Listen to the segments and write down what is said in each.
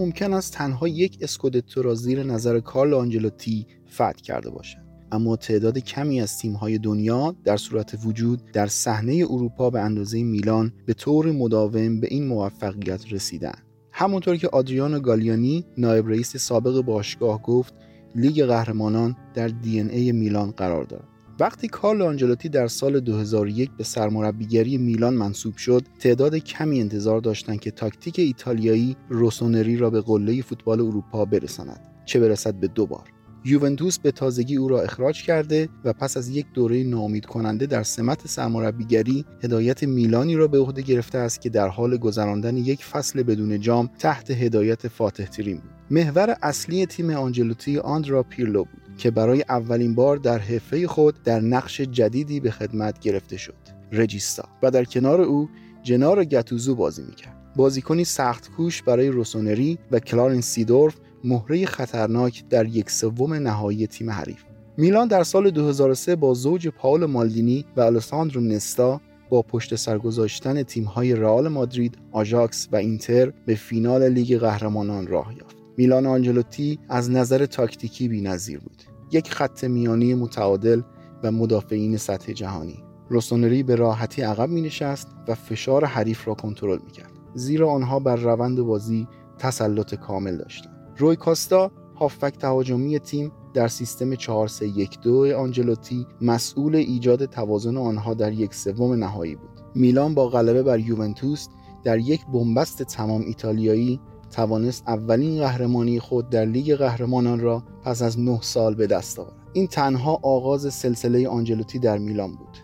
ممکن است تنها یک اسکودتو را زیر نظر کارل آنجلوتی فتح کرده باشد. اما تعداد کمی از تیم‌های دنیا در صورت وجود در صحنه اروپا به اندازه میلان به طور مداوم به این موفقیت رسیدند همونطور که آدریانو گالیانی نایب رئیس سابق باشگاه گفت لیگ قهرمانان در دی ای میلان قرار دارد. وقتی کارل آنجلوتی در سال 2001 به سرمربیگری میلان منصوب شد تعداد کمی انتظار داشتند که تاکتیک ایتالیایی روسونری را به قله فوتبال اروپا برساند چه برسد به دو بار. یوونتوس به تازگی او را اخراج کرده و پس از یک دوره نامید کننده در سمت سرمربیگری هدایت میلانی را به عهده گرفته است که در حال گذراندن یک فصل بدون جام تحت هدایت فاتح ترین بود. محور اصلی تیم آنجلوتی آندرا پیرلو بود. که برای اولین بار در حرفه خود در نقش جدیدی به خدمت گرفته شد رجیستا و در کنار او جنار گتوزو بازی می‌کرد بازیکنی سخت کوش برای روسونری و کلارن سیدورف مهره خطرناک در یک سوم نهایی تیم حریف میلان در سال 2003 با زوج پاول مالدینی و الساندرو نستا با پشت سر گذاشتن تیم‌های رئال مادرید، آژاکس و اینتر به فینال لیگ قهرمانان راه یافت. میلان آنجلوتی از نظر تاکتیکی بی‌نظیر بود. یک خط میانی متعادل و مدافعین سطح جهانی. روسونری به راحتی عقب می نشست و فشار حریف را کنترل می کرد. زیرا آنها بر روند بازی تسلط کامل داشتند. روی کاستا هافبک تهاجمی تیم در سیستم 4-3-1-2 آنجلوتی مسئول ایجاد توازن آنها در یک سوم نهایی بود. میلان با غلبه بر یوونتوس در یک بنبست تمام ایتالیایی توانست اولین قهرمانی خود در لیگ قهرمانان را پس از نه سال به دست آورد. این تنها آغاز سلسله آنجلوتی در میلان بود.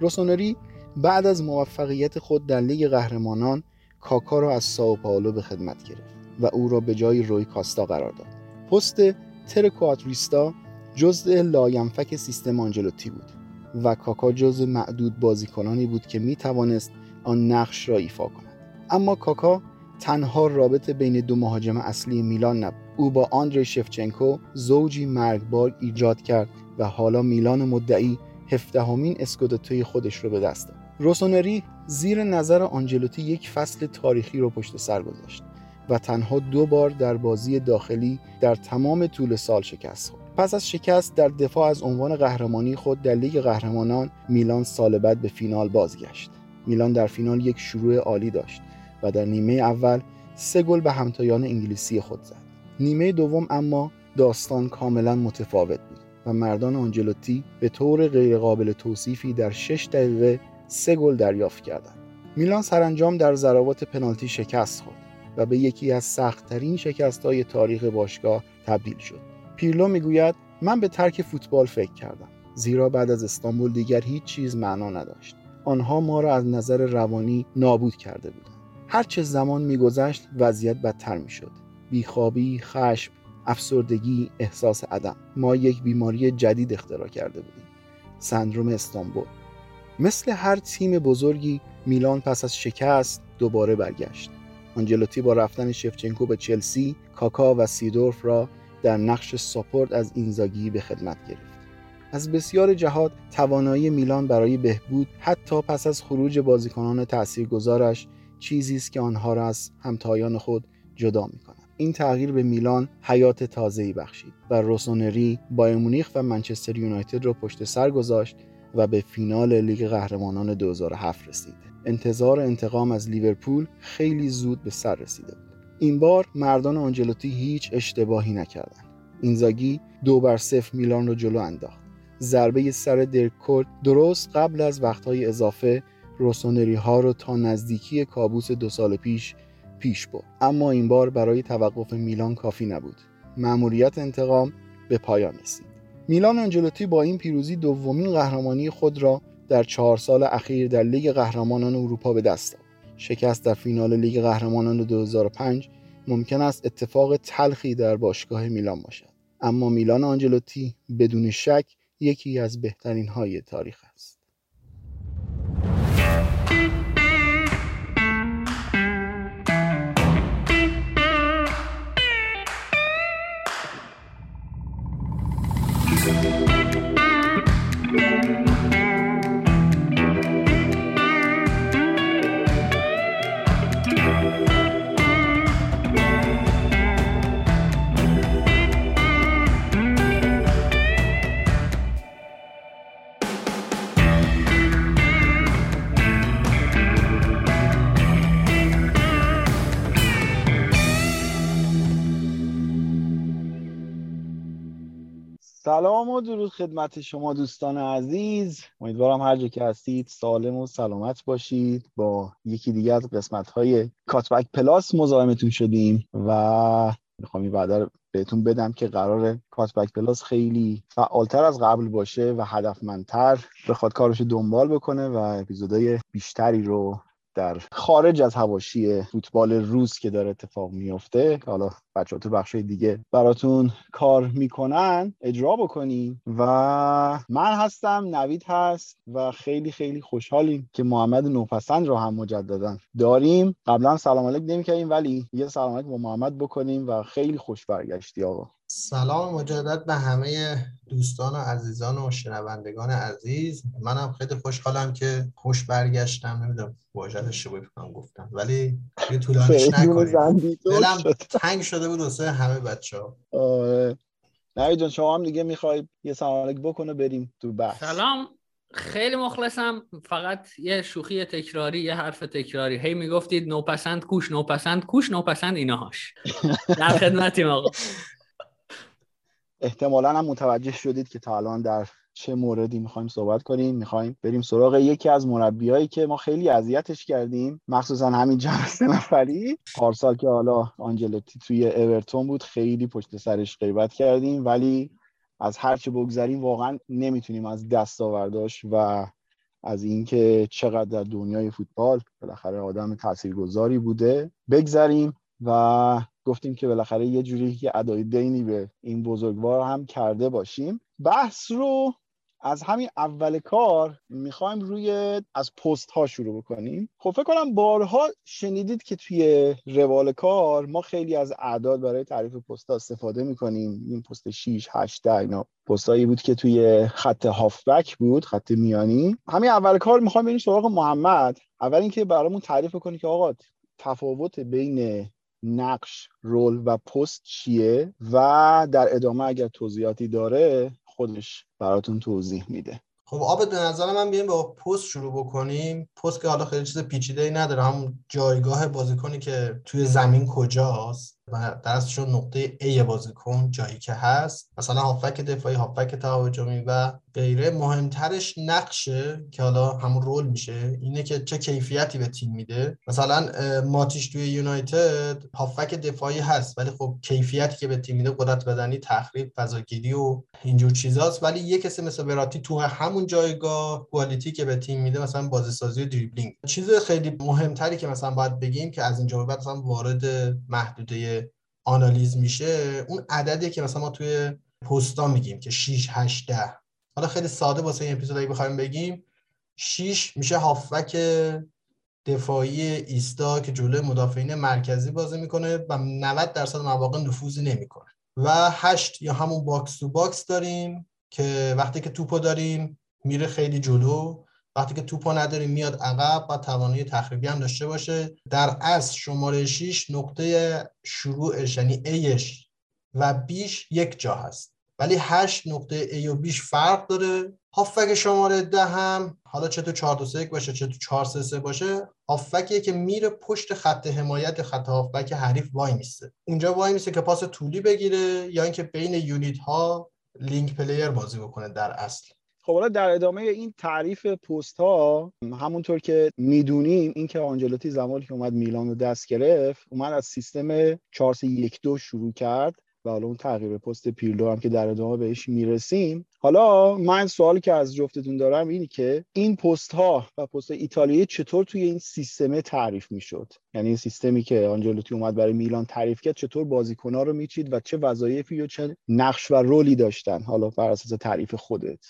روسونری بعد از موفقیت خود در لیگ قهرمانان کاکا را از ساو پائولو به خدمت گرفت. و او را به جای روی کاستا قرار داد پست trequartista جزء لاینفک سیستم آنجلوتی بود و کاکا جزء معدود بازیکنانی بود که می توانست آن نقش را ایفا کند اما کاکا تنها رابط بین دو مهاجم اصلی میلان نبود او با آندری شفچنکو زوجی مرگبار ایجاد کرد و حالا میلان مدعی هفدهمین اسکودتوی خودش را به دست داد روسونری زیر نظر آنجلوتی یک فصل تاریخی را پشت سر گذاشت و تنها دو بار در بازی داخلی در تمام طول سال شکست خورد. پس از شکست در دفاع از عنوان قهرمانی خود در لیگ قهرمانان میلان سال بعد به فینال بازگشت. میلان در فینال یک شروع عالی داشت و در نیمه اول سه گل به همتایان انگلیسی خود زد. نیمه دوم اما داستان کاملا متفاوت بود و مردان آنجلوتی به طور غیرقابل توصیفی در 6 دقیقه سه گل دریافت کردند. میلان سرانجام در ضربات پنالتی شکست خورد و به یکی از سختترین شکست های تاریخ باشگاه تبدیل شد. پیرلو می‌گوید من به ترک فوتبال فکر کردم زیرا بعد از استانبول دیگر هیچ چیز معنا نداشت. آنها ما را از نظر روانی نابود کرده بودند. هر چه زمان میگذشت وضعیت بدتر می‌شد. بیخوابی، خشم، افسردگی، احساس عدم. ما یک بیماری جدید اختراع کرده بودیم. سندروم استانبول. مثل هر تیم بزرگی میلان پس از شکست دوباره برگشت. آنجلوتی با رفتن شفچنکو به چلسی کاکا و سیدورف را در نقش ساپورت از اینزاگی به خدمت گرفت از بسیار جهات توانایی میلان برای بهبود حتی پس از خروج بازیکنان تاثیرگذارش چیزی است که آنها را از همتایان خود جدا می کند. این تغییر به میلان حیات تازه‌ای بخشید و روسونری با مونیخ و منچستر یونایتد را پشت سر گذاشت و به فینال لیگ قهرمانان 2007 رسید. انتظار انتقام از لیورپول خیلی زود به سر رسیده بود این بار مردان آنجلوتی هیچ اشتباهی نکردند اینزاگی دو بر صفر میلان را جلو انداخت ضربه سر درکورد درست قبل از وقتهای اضافه روسونری ها رو تا نزدیکی کابوس دو سال پیش پیش برد. اما این بار برای توقف میلان کافی نبود. مأموریت انتقام به پایان رسید. میلان آنجلوتی با این پیروزی دومین قهرمانی خود را در چهار سال اخیر در لیگ قهرمانان اروپا به دست آورد. شکست در فینال لیگ قهرمانان 2005 ممکن است اتفاق تلخی در باشگاه میلان باشد. اما میلان آنجلوتی بدون شک یکی از بهترین های تاریخ است. سلام و درود خدمت شما دوستان عزیز. امیدوارم هر جا که هستید سالم و سلامت باشید. با یکی دیگه از قسمت های کاتبک پلاس مزاحمتون شدیم و می‌خوام این رو بهتون بدم که قرار کاتبک پلاس خیلی فعالتر از قبل باشه و هدفمندتر بخواد کارش دنبال بکنه و اپیزودهای بیشتری رو در خارج از هواشی فوتبال روز که داره اتفاق میفته حالا بچه تو بخش دیگه براتون کار می‌کنن. اجرا بکنیم و من هستم نوید هست و خیلی خیلی خوشحالیم که محمد نوپسند رو هم مجددا داریم. قبلا سلام علیک نمی‌کردیم ولی یه سلام علیک با محمد بکنیم و خیلی خوش برگشتی آقا. سلام مجدد به همه دوستان و عزیزان و شنوندگان عزیز. منم خیلی خوشحالم که خوش برگشتم. نمی‌دونم واژه اشتباهی کنم گفتم. ولی یه طولانیش نکنید دلم تنگ شده بود واسه همه بچه ها آره جان شما هم دیگه می‌خوای یه سلام بکنه بریم تو بحث. سلام. خیلی مخلصم. فقط یه شوخی تکراری یه حرف تکراری. هی می‌گفتید نوپسند کوش نوپسند کوش نوپسند ایناهاش. در خدمتیم آقا. احتمالا هم متوجه شدید که تا الان در چه موردی می‌خوایم صحبت کنیم. می‌خوایم بریم سراغ یکی از مربیایی که ما خیلی اذیتش کردیم مخصوصا همین جمع سه نفری. پارسال که حالا آنجلوتی توی اورتون بود خیلی پشت سرش غیبت کردیم ولی از هرچه بگذریم واقعا نمی‌تونیم از دستاورداش و از اینکه چقدر در دنیای فوتبال بالاخره آدم تاثیرگذاری بوده بگذریم و گفتیم که بالاخره یه جوری که ادای دینی به این بزرگوار هم کرده باشیم. بحث رو از همین اول کار می‌خوایم روی از پست ها شروع بکنیم. خب فکر کنم بارها شنیدید که توی روال کار ما خیلی از اعداد برای تعریف پست استفاده می‌کنیم. این پست 6 8 اینا پستایی بود که توی خط هافبک بود خط میانی. همین اول کار می‌خوام بریم سراغ محمد. اول اینکه برامون تعریف کنی که آقا تفاوت بین نقش رول و پست چیه؟ و در ادامه اگر توضیحاتی داره خودش براتون توضیح میده. خب آبت به نظر من بیایم با پست شروع بکنیم. پست که حالا خیلی چیز پیچیده ای نداره. همون جایگاه بازیکنی که توی زمین کجاست. و درستشون نقطه A بازیکن جایی که هست. مثلا هافک دفاعی هافک تهاجمی و غیره. مهمترش نقشه که حالا همون رول میشه. اینه که چه کیفیتی به تیم میده. مثلا ماتیش توی یونایتد هافک دفاعی هست ولی خب کیفیتی که به تیم میده قدرت بدنی تخریب فضاگیری و اینجور چیزاست. ولی یه کسی مثل وراتی تو همون جایگاه کوالیتی که به تیم میده مثلا بازیسازی و دریبلینگ چیز خیلی مهمتری که مثلا باید بگیم که از اینجا بعد مثلا وارد محدوده آنالیز میشه اون عددی که مثلا ما توی پستا میگیم که 6 8 10 حالا خیلی ساده واسه این اپیزود اگه بخوایم بگیم 6 میشه هافک دفاعی ایستا که جلوی مدافعین مرکزی بازی می‌کنه و 90 درصد مواقع نفوذی نمی‌کنه. و 8 یا همون box to box داریم که وقتی که توپو داریم میره خیلی جلو. وقتی که توپو نداریم میاد عقب و توانایی تخریبی هم داشته باشه. در اصل شماره 6 نقطه شروعش یعنی ایکس و بیش یک جا هست. ولی 8 نقطه A و B ش فرق داره. هافک شماره ده هم حالا چه تو 4 2 باشه چه تو 4 3 3 باشه هافکیه که میره پشت خط حمایت خط هافک حریف وای میسته. اونجا وای میسته که پاس طولی بگیره یا اینکه بین unit ها link player بازی بکنه در اصل. خب حالا در ادامه این تعریف پست ها همونطور که می‌دونیم اینکه آنجلوتی زمانی که اومد میلان رو دست گرفت اومد از سیستم 4 1 2 شروع کرد و حالا اون تغییر پست پیرلو هم که در ادامه بهش می‌رسیم. حالا من سوالی که از جفتتون دارم اینه که این پست ها و پست ایتالیایی چطور توی این سیستم تعریف می‌شد؟ یعنی این سیستمی که آنجلوتی اومد برای میلان تعریف کرد چطور بازیکن ها رو میچید و چه وظایفی و چه نقش و role ی داشتن؟ حالا بر اساس تعریف خودت.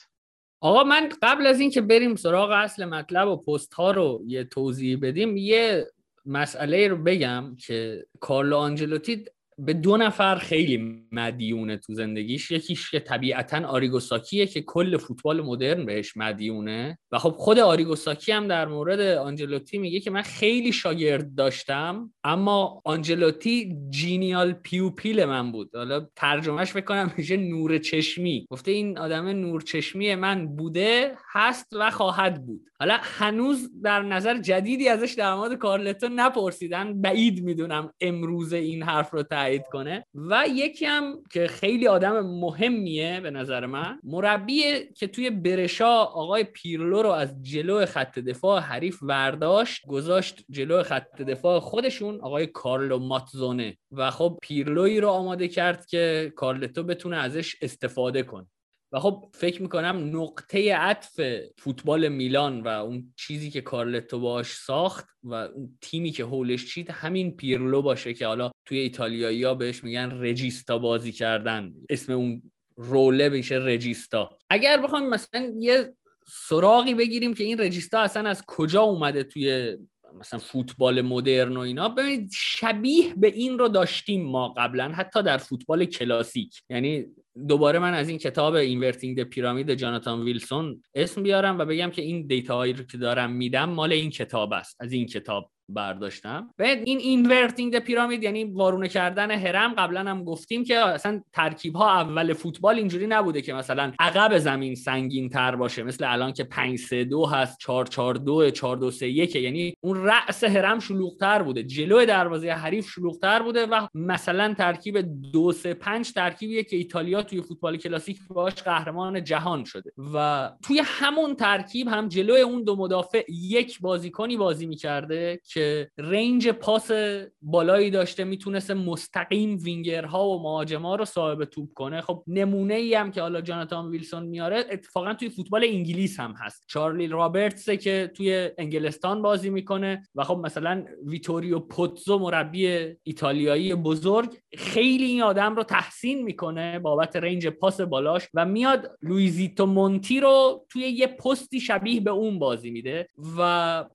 آقا من قبل از اینکه بریم سراغ اصل مطلب و پست ها رو یه توضیح بدیم یه مسئله رو بگم که کارلو آنجلوتی به دو نفر خیلی مدیونه تو زندگیش. یکیش که طبیعتا آریگوساکیه که کل فوتبال مدرن بهش مدیونه. و خب خود آریگوساکی هم در مورد آنجلوتی میگه که من خیلی شاگرد داشتم اما آنجلوتی جینیال پیوپیل من بود. حالا ترجمهش بکنم میشه نور چشمی. گفته این آدم نور چشمی من بوده هست و خواهد بود. حالا هنوز در نظر جدیدی ازش در مورد کارلتو نپرسیدن. بعید می‌دونم امروز این حرف رو تایید کنه. و یکی هم که خیلی آدم مهمیه به نظر من مربیه که توی برشا آقای پیرلو رو از جلو خط دفاع حریف ورداشت گذاشت جلو خط دفاع خودشون آقای کارلو ماتزونه. و خب پیرلوی رو آماده کرد که کارلتو بتونه ازش استفاده کنه. و خب فکر می‌کنم نقطه عطف فوتبال میلان و اون چیزی که کارلتو باش ساخت و اون تیمی که هولش چید همین پیرلو باشه که حالا توی ایتالیایی ها بهش میگن رجیستا بازی کردن. اسم اون role ـه بشه regista. اگر بخوام مثلا یه سراغی بگیریم که این regista اصلا از کجا اومده توی مثلا فوتبال مدرن و اینا ببینید شبیه به این رو داشتیم ما قبلا حتی در فوتبال کلاسیک. یعنی دوباره من از این کتاب Inverting the Pyramid جاناتان ویلسون اسم بیارم و بگم که این data هایی رو که دارم میدم مال این کتاب است از این کتاب. برداشتم. و این Inverting Pyramid یعنی وارونه کردن هرم قبلا هم گفتیم که اصلا ترکیب ها اول فوتبال اینجوری نبوده که مثلا عقب زمین سنگین تر باشه. مثل الان که 5 3 2 هست 4 4 2 4 2 3 1 یعنی اون رأس هرم شلوغ تر بوده. جلوی دروازه حریف شلوغ تر بوده و مثلا ترکیب 2 3 5 ترکیبیه که ایتالیا توی فوتبال کلاسیک باش قهرمان جهان شده. و توی همون ترکیب هم جلوی اون دو مدافع یک بازیکنی بازی می‌کرده که range پاس بالایی داشته می‌تونست مستقیم وینگرها و مهاجما رو صاحب توپ کنه. خب نمونه ای هم که حالا جاناتان ویلسون میاره اتفاقا توی فوتبال انگلیس هم هست. چارلی رابرتس که توی انگلستان بازی می‌کنه و خب مثلا ویتوریو پوتزو مربی ایتالیایی بزرگ خیلی این آدم رو تحسین می‌کنه بابت range پاس بالاش و میاد لویزیتو مونتی رو توی یه پستی شبیه به اون بازی میده. و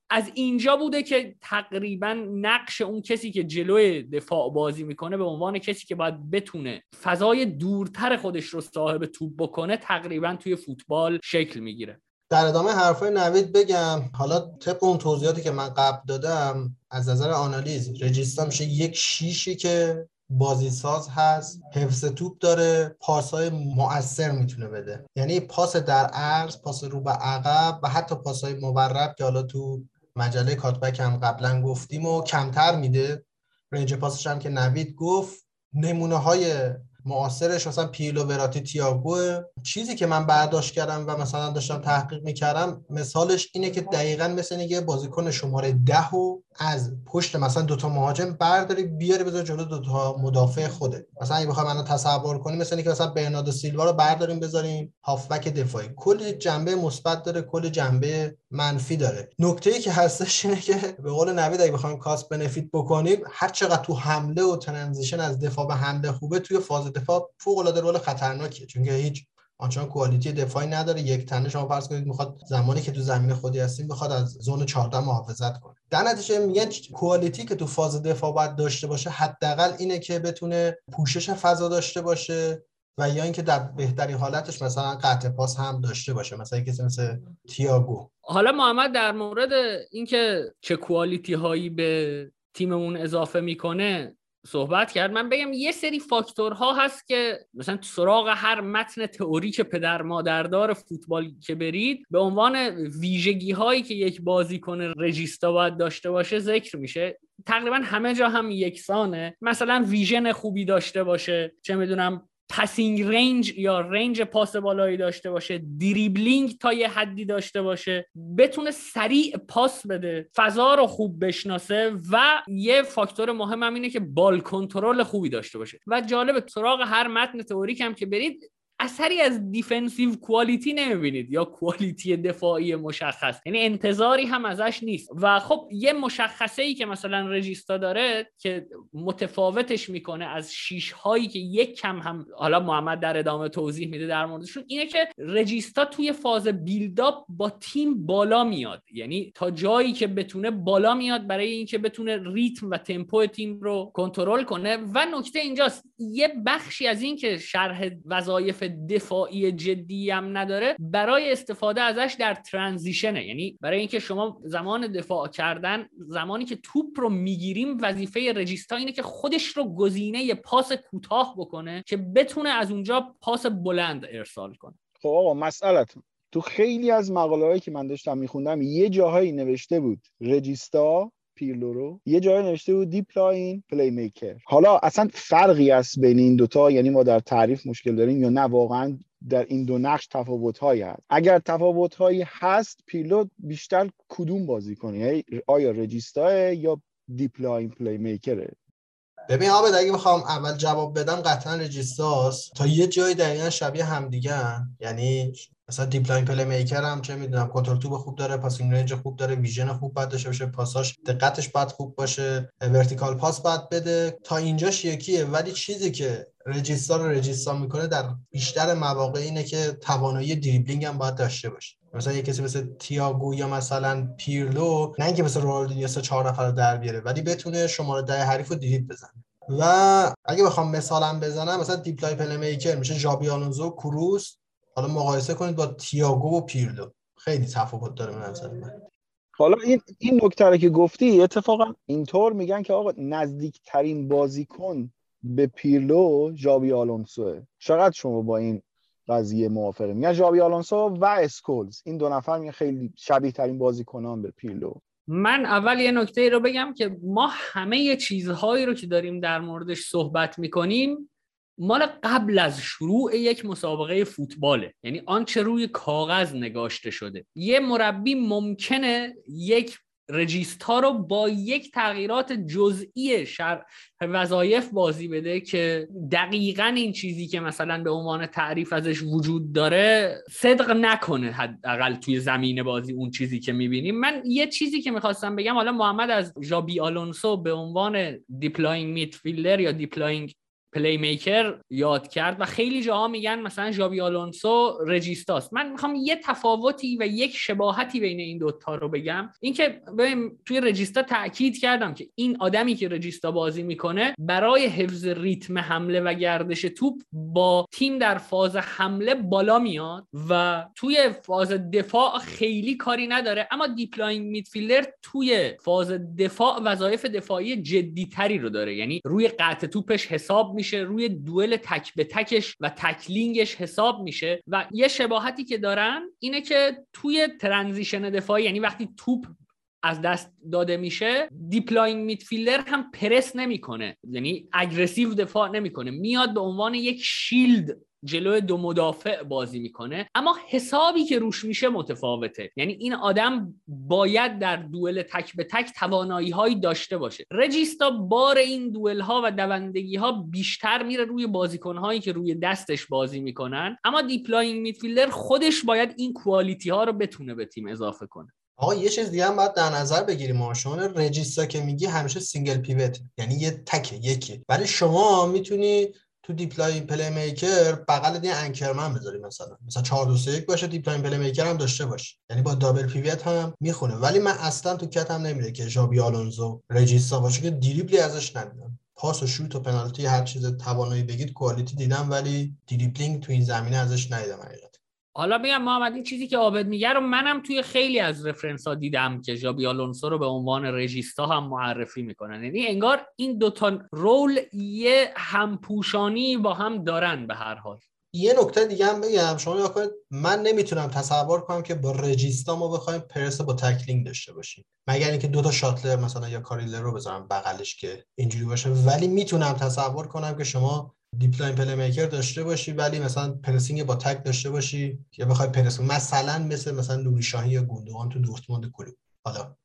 از اینجا بوده که تقریبا نقش اون کسی که جلوی دفاع بازی می‌کنه به عنوان کسی که باید بتونه فضای دورتر خودش رو صاحب توپ بکنه تقریبا توی فوتبال شکل می‌گیره. در ادامه حرفای نوید بگم حالا طبق اون توضیحاتی که من قبل دادم از نظر آنالیز رجیستا میشه یک شیشی که بازیساز هست حفظ توپ داره پاسهای مؤثر می‌تونه بده. یعنی پاس در عرض پاس رو به عقب و حتی پاسهای مورب که حالا تو مجله کاتبک هم قبلا گفتیم و کمتر میده. رنج پاسش هم که نوید گفت نمونه های معاصرش مثلا پیلو وراتی تییاگو چیزی که من برداشت کردم و مثلا داشتم تحقیق می‌کردم مثالش اینه که دقیقا مثل یه بازیکن شماره ده و از پشت مثلا دوتا مهاجم برداری بیاری بذار جلو دوتا مدافع خوده مثلا اگه بخوام منو تصور کنیم مثلا اینکه مثلا برناردو سیلوا رو برداریم بذاریم هافبک دفاعی. کل جنبه مثبت داره کل جنبه منفی داره. نکته ای که هستش اینه که به قول نوید اگه بخوایم کاست بنفیت بکنیم هر چقدر تو حمله و ترانزیشن از دفاع به حمله خوبه توی فاز دفاع فوق العاده رول خطرناکیه. چون که هیچ آنچنان کوالیتی دفاعی نداره. یک تنه شما فرض کنید می‌خواد زمانی که تو زمین خودی هستیم بخواد از زون 14 محافظت کنه. در نتیجه میگن کوالیتی که تو فاز دفاع باید داشته باشه حداقل اینه که بتونه پوشش فضا داشته باشه و یا اینکه در بهترین حالتش مثلا قطع پاس هم داشته باشه مثلا کسی مثل تییاگو حالا محمد در مورد اینکه چه کوالیتی هایی به تیممون اضافه می‌کنه صحبت کرد من بگم یه سری فاکتورها هست که مثلا تو سراغ هر متن تئوریک پدر مادردار فوتبال که برید به عنوان ویژگی هایی که یک بازیکن regista باید داشته باشه ذکر میشه. تقریبا همه جا هم یکسانه. مثلا vision خوبی داشته باشه چه می‌دونم passing range یا range پاس بالایی داشته باشه دریبلینگ تا یه حدی داشته باشه بتونه سریع پاس بده فضا رو خوب بشناسه و یه فاکتور مهم هم اینه که ball control خوبی داشته باشه. و جالب سراغ هر متن تئوریک هم که برید اثری از defensive quality نمی‌بینید یا quality دفاعی مشخص. یعنی انتظاری هم ازش نیست. و خب یه مشخصه ای که مثلا regista داره که متفاوتش می‌کنه از شیش هایی که یک کم هم حالا محمد در ادامه توضیح میده در موردشون اینه که regista توی فاز build-up با تیم بالا میاد. یعنی تا جایی که بتونه بالا میاد برای اینکه بتونه ریتم و تمپو تیم رو کنترل کنه. و نکته اینجاست یه بخشی از این که شرح وظایف دفاعی جدی هم نداره برای استفاده ازش در transition ه. یعنی برای اینکه شما زمان دفاع کردن زمانی که توپ رو می‌گیریم وظیفه regista اینه که خودش رو گزینه پاس کوتاه بکنه که بتونه از اونجا پاس بلند ارسال کنه. خب آقا مسئلتون تو خیلی از مقاله هایی که من داشتم میخوندم یه جاهایی نوشته بود regista پیرلو رو. یه جای نوشته بود deep-lying playmaker حالا اصلا فرقی است بین این دوتا؟ یعنی ما در تعریف مشکل داریم یا نه؟ واقعا در این دو نقش تفاوت هایی هست. اگر تفاوت هایی هست پیرلو بیشتر کدوم بازی کنه؟ یعنی آیا regista یا deep-lying playmaker ه ببین آبد اگه بخوام اول جواب بدم قطعا regista س تا یه جای دقیقا شبیه همدیگه یعنی مثلا deep-lying playmaker هم چه می‌دونم کنترل توپ خوب داره passing range خوب داره vision خوب باید داشته باشه پاساش دقتش باید خوب باشه vertical pass باید بده. تا اینجاش یکیه. ولی چیزی که regista رو regista می‌کنه در بیشتر مواقع اینه که توانایی دریبلینگ هم باید داشته باشه. مثلا یه کسی مثل تییاگو یا مثلا پیرلو نه اینکه مثل رونالدینیو سه چهار نفر رو در بیاره ولی بتونه شماره ده حریف رو دریبل بزنه. و اگه بخوام مثالم بزنم مثلا deep-lying playmaker میشه ژابی آلونزو کروس حالا مقایسه کنید با تییاگو و پیرلو. خیلی تفاوت داره به نظر من. حالا این این نکته که گفتی اتفاقا اینطور میگن که آقا نزدیکترین بازیکن به پیرلو ژابی آلونسوه چقدر شما با این قضیه موافقه. میگن ژابی آلونسو و اسکولز. این دو نفر میگن خیلی شبیه ترین بازیکنان به پیرلو من اول یه نکته ای رو بگم که ما همه چیزهایی رو که داریم در موردش صحبت می‌کنیم مال قبل از شروع یک مسابقه فوتباله. یعنی آنچه روی کاغذ نگاشته شده. یه مربی ممکنه یک regista رو با یک تغییرات جزئی شرح وظایف بازی بده که دقیقا این چیزی که مثلا به عنوان تعریف ازش وجود داره صدق نکنه حداقل توی زمین بازی اون چیزی که می‌بینیم. من یه چیزی که می‌خواستم بگم حالا محمد از ژابی آلونسو به عنوان deep-lying midfielder یا deep-lying playmaker یاد کرد و خیلی جاها میگن مثلا ژابی آلونسو regista ست. من می‌خوام یه تفاوتی و یک شباهتی بین این دوتا رو بگم. اینکه توی regista تاکید کردم که این آدمی که regista بازی می‌کنه برای حفظ ریتم حمله و گردش توپ با تیم در فاز حمله بالا میاد و توی فاز دفاع خیلی کاری نداره. اما deep-lying midfielder توی فاز دفاع وظایف دفاعی جدیتری رو داره. یعنی روی قطع توپش حساب میشه روی دوئل تک به تکش و tackling ش حساب میشه و یه شباهتی که دارن اینه که توی transition دفاعی یعنی وقتی توپ از دست داده میشه deep-lying midfielder هم پرس نمی‌کنه. یعنی aggressive دفاع نمی‌کنه. میاد به عنوان یک shield جلو دو مدافع بازی می‌کنه. اما حسابی که روش میشه متفاوته. یعنی این آدم باید در دوئل تک به تک توانایی هایی داشته باشه. regista بار این دوئل ها و دوندگی ها بیشتر میره روی بازیکن هایی که روی دستش بازی می‌کنن. اما deep-lying midfielder خودش باید این quality ها رو بتونه به تیم اضافه کنه. آقا یه چیز دیگه هم باید در نظر بگیریم ما. شما regista که میگی همیشه single pivot. یعنی یه تکه یکی. ولی شما می‌تونی تو deep-lying playmaker بغل یه anchor man بذاری مثلا. مثلا 4 2 3 1 باشه deep-lying playmaker هم داشته باشه یعنی با double pivot هم می‌خونه. ولی من اصلا تو کتم نمیره که ژابی آلونزو regista باشه که دریبلی ازش نمی‌دونم پاس و شوت و پنالتی هر چیز توانایی بگید quality دیدم ولی دریبلینگ تو این زمینه ازش ندیدم حالا میگم محمد این چیزی که عابد میگه رو منم توی خیلی از reference ها دیدم که ژابی آلونسو رو به عنوان regista هم معرفی می‌کنن. یعنی انگار این دوتا role یه همپوشانی با هم دارن به هر حال. یه نکته دیگه هم بگم. شما کنید من نمی‌تونم تصور کنم که با regista ما بخوایم پرس با tackling داشته باشیم. مگر اینکه دو تا shuttler مثلا یا carrilero بذارم بغلش که اینجوری باشه. ولی می‌تونم تصور کنم که شما deep-lying playmaker داشته باشی ولی مثلا pressing با تک داشته باشی یا بخوای pressing مثلا مثل مثلا نوری شاهین یا گوندوغان تو دورتموند کلوپ حالا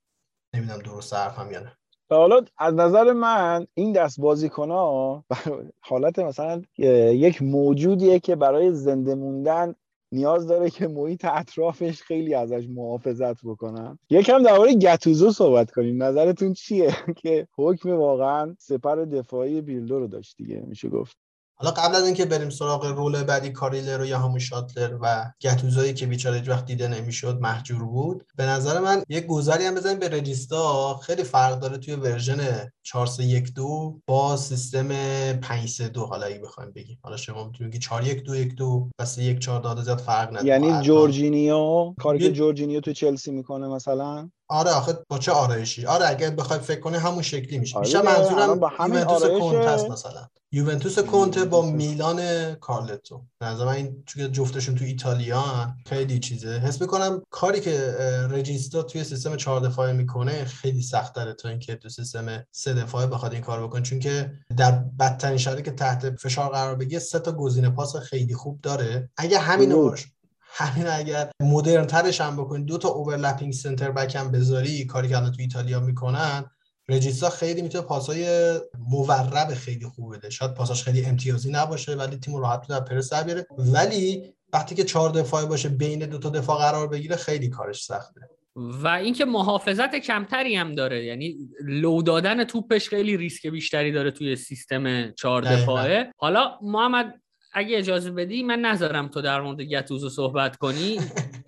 نمی‌دونم درست حرفم یا نه. حالا از نظر من این دست بازیکن ها حالت مثلا یک موجودیه که برای زنده موندن نیاز داره که محیط اطرافش خیلی ازش محافظت بکنن. یکم درباره گتوزو صحبت کنیم. نظرتون چیه؟ که حکم واقعا سپر دفاعی بیلدو رو داشت دیگه میشه گفت. حالا قبل از اینکه بریم سراغ رول بعدی کاریلر یا همون شاتلر و گتوزایی که بیچاره وقت دیده نمی‌شد محجور بود. به نظر من یک گذری هم بزنیم به رجیستا. خیلی فرق داره توی ورژن 4212 با سیستم 532 حالا اگه بخوایم بگیم. حالا شما می‌تونید بگید 4112 و 314 داده زیاد فرق نداره. یعنی جورجینیو کاری که جورجینیو تو چلسی می‌کنه مثلا؟ آره آخه با چه آرایشی؟ آره اگه بخوای فکر کنی همون شکلی میشه. آره میشه منظورم همین آرایش مثلا. یوونتوس کنته با میلان کارلتو. نظر من این چون جفتشون تو ایتالیا. خیلی چیزه. حس می‌کنم کاری که رجیستا توی سیستم چهار دفاعه می‌کنه خیلی سخت داره تا اینکه تو سیستم سه دفاعه بخواد این کار بکنه. چون که در بدترین شرایطی که تحت فشار قرار بگیره سه تا گزینه پاس خیلی خوب داره. اگه همین همین اگر مدرن ترش هم بکنی دو تا اوورلپینگ سنتر بک هم بذاری کاری که الان تو ایتالیا می‌کنن رجیستا خیلی می‌تونه پاسای مورب خیلی خوب بده. شاید پاساش خیلی امتیازی نباشه ولی تیم راحت در پرس بیاره. ولی وقتی که چهار دفاعی باشه بین دو تا دفاع قرار بگیره خیلی کارش سخته. و اینکه محافظت کمتری هم داره یعنی لو دادن توپش خیلی ریسک بیشتری داره توی سیستم چهار دفاعه. حالا محمد اگه اجازه بدی من نذارم تو در مورد گتوزو صحبت کنی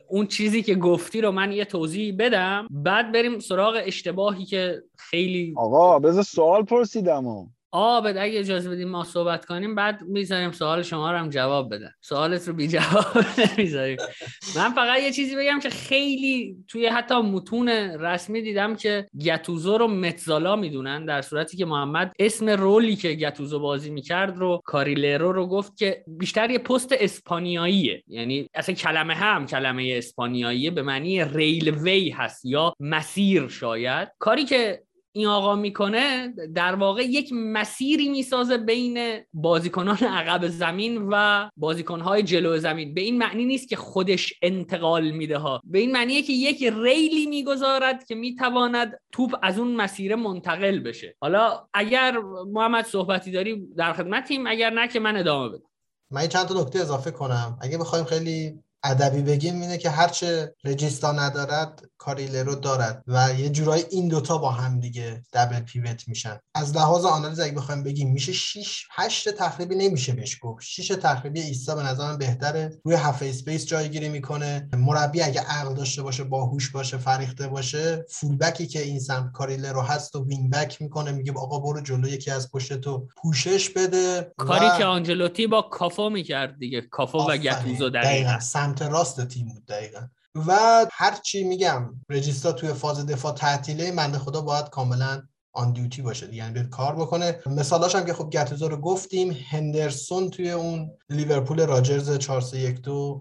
اون چیزی که گفتی رو من یه توضیح بدم بعد بریم سراغ اشتباهی که خیلی آقا بذار سوال پرسیدم. آ بده اگه اجازه بدیم ما صحبت کنیم بعد می‌ذاریم سوال شما رو هم جواب بده سوالت رو بی جواب نمی‌ذاریم. من فقط یه چیزی بگم که خیلی توی حتی متون رسمی دیدم که گتوزو رو متزالا می‌دونن در صورتی که محمد اسم رولی که گتوزو بازی می‌کرد رو کاریلرو رو گفت که بیشتر یه پست اسپانیاییه. یعنی اصلا کلمه هم کلمه اسپانیاییه به معنی ریلوی هست یا مسیر شاید. کاری که این آقا می‌کنه در واقع یک مسیری می‌سازه بین بازیکنان عقب زمین و بازیکنهای جلو زمین. به این معنی نیست که خودش انتقال میده ها. به این معنیه که یک ریلی می‌گذارد که می‌تواند توپ از اون مسیر منتقل بشه. حالا اگر محمد صحبتی داری در خدمتیم اگر نه که من ادامه بدم. من چند تا نکته اضافه کنم. اگه بخوایم خیلی ادبی بگیم اینه که هرچه regista ندارد carrilero دارد و یه جورایی این دوتا با هم دیگه double pivot میشن. از لحاظ آنالیز اگه بخوایم بگیم میشه 6 8 تخریبی نمیشه بهش گفت. 6 تخریبی ایستا به نظرم بهتره. روی half space جایگیری می‌کنه. مربی اگه عقل داشته باشه باهوش باشه فرهیخته باشه full-back ی که این سمت carrilero هست و wing-back می‌کنه میگه آقا برو جلو یکی از پشت تو پوشش بده کاری که آنچلوتی با کافو می‌کرد دیگه. کافو و گتوزو دقیقاً. سمت راست تیم بود دقیقا. و هرچی میگم regista توی فاز دفاع تعطیله بنده خدا باید کاملا on duty باشه یعنی بیاد کار بکنه. مثالاش هم که خب گتوزو رو گفتیم هندرسون توی اون لیورپول راجرز 4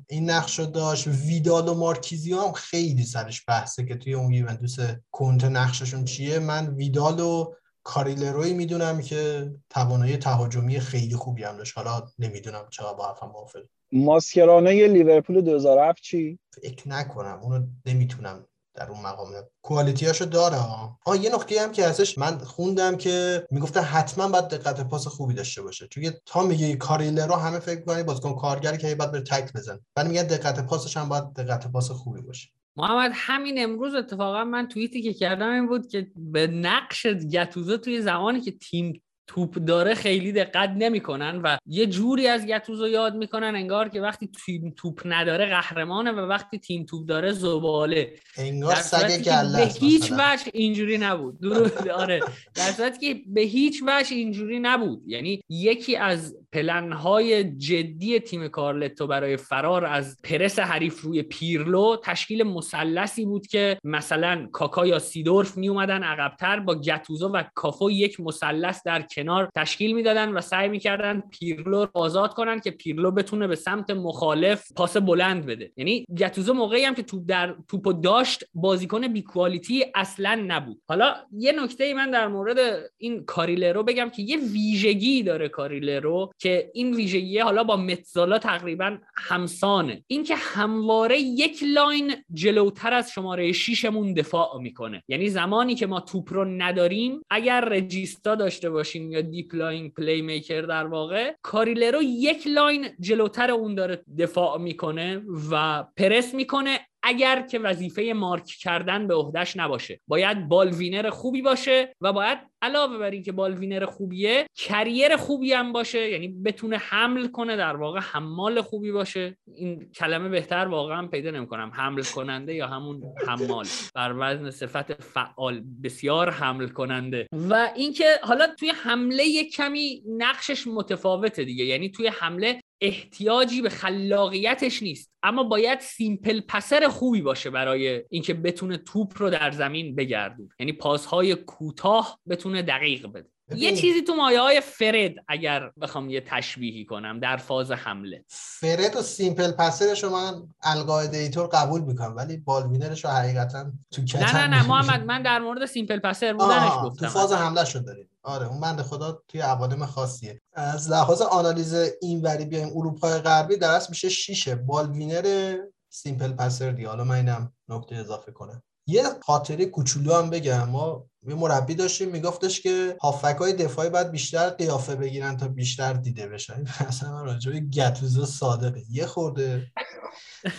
این نقش رو داشت. ویدال و مارکیزیو هم خیلی سرش بحثه که توی اون یوونتوس کنت نقششون چیه. من ویدال و کاریلروی می‌دونم که توانایی تهاجمی خیلی خوبی هم داشت. حالا نمی‌دونم چرا با حرفم موافق ماسکرانه لیورپول 2007 چی؟ فکر نکنم اونو نمی‌تونم در اون مقام. کوالیتیاشو داره آه. یه نکته هم که هستش من خوندم که می‌گفتن حتما باید دقت پاس خوبی داشته باشه. چون تا میگه کاریلرو همه فکر می‌کنن بازیکن کارگری که باید بره تک بزن ولی میگه دقت پاسش هم باید دقت پاس خوبی باشه. محمد همین امروز اتفاقا من توییتی که کردم این بود که به نقش گتوزو توی زمانی که تیم توپ داره خیلی دقت نمی‌کنن و یه جوری از گتوزو یاد می‌کنن انگار که وقتی تیم توپ نداره قهرمانه و وقتی تیم توپ داره زباله. انگار سگ به هیچ وجه اینجوری نبود. درست آره. در صورتی که به هیچ وجه اینجوری نبود. یعنی یکی از پلنهای جدی تیم کارلتو برای فرار از پرس حریف روی پیرلو تشکیل مثلثی بود که مثلا کاکا یا سیدورف می اومدن عقبتر با گتوزو و کافو یک مثلث در کنار تشکیل می‌دادن و سعی می‌کردن پیرلو رو آزاد کنن که پیرلو بتونه به سمت مخالف پاس بلند بده. یعنی گتوزو موقعی هم که توپ در توپو داشت بازیکن بی quality اصلا نبود. حالا یه نکته ای من در مورد این carrilero بگم که یه ویژگی داره carrilero. که این ویژگی حالا با mezzala تقریبا همسانه. اینکه همواره یک line جلوتر از شماره 6 مون دفاع می‌کنه. یعنی زمانی که ما توپ رو نداریم اگر regista داشته باشیم یا deep-lying playmaker در واقع carrilero یک line جلوتر اون داره دفاع می‌کنه و پرس می‌کنه اگر که وظیفه مارک کردن به عهدهش نباشه. باید ball winner خوبی باشه و باید علاوه بر اینکه ball winner خوبیه carrier خوبی هم باشه یعنی بتونه حمل کنه در واقع حمال خوبی باشه. این کلمه بهتر واقعا پیدا نمی‌کنم حمل کننده یا همون حمال. بر وزن صفت فعال بسیار حمل کننده. و اینکه حالا توی حمله کمی نقشش متفاوته دیگه یعنی توی حمله احتیاجی به خلاقیتش نیست. اما باید simple passer خوبی باشه برای اینکه بتونه توپ رو در زمین بگردونه یعنی پاسهای کوتاه بتونه دقیق بده. یه چیزی تو مایه های فرد اگر بخوام یه تشبیهی کنم در فاز حمله. فرد و سیمپل پسرش رو من القاعده ایتور قبول می‌کنم ولی بالوینرش رو حقیقتا تو نه نه نه محمد من در مورد سیمپل پسر بودنش گفتم تو فاز حمله شد داریم. آره اون بنده خدا توی عوالم خاصیه. از لحاظ آنالیز اینوری بیایم اروپای غربی در اصل میشه شیشه. بالوینر سیمپل پسر دی حالا من اینم نکته اضافه کنم. یه خاطره کوچولو هم بگم. ما یه مربی داشتیم میگفتش که هافک های دفاعی باید بیشتر قیافه بگیرن تا بیشتر دیده بشن. اصلا راجع به گتوزو صادقه. یه خورده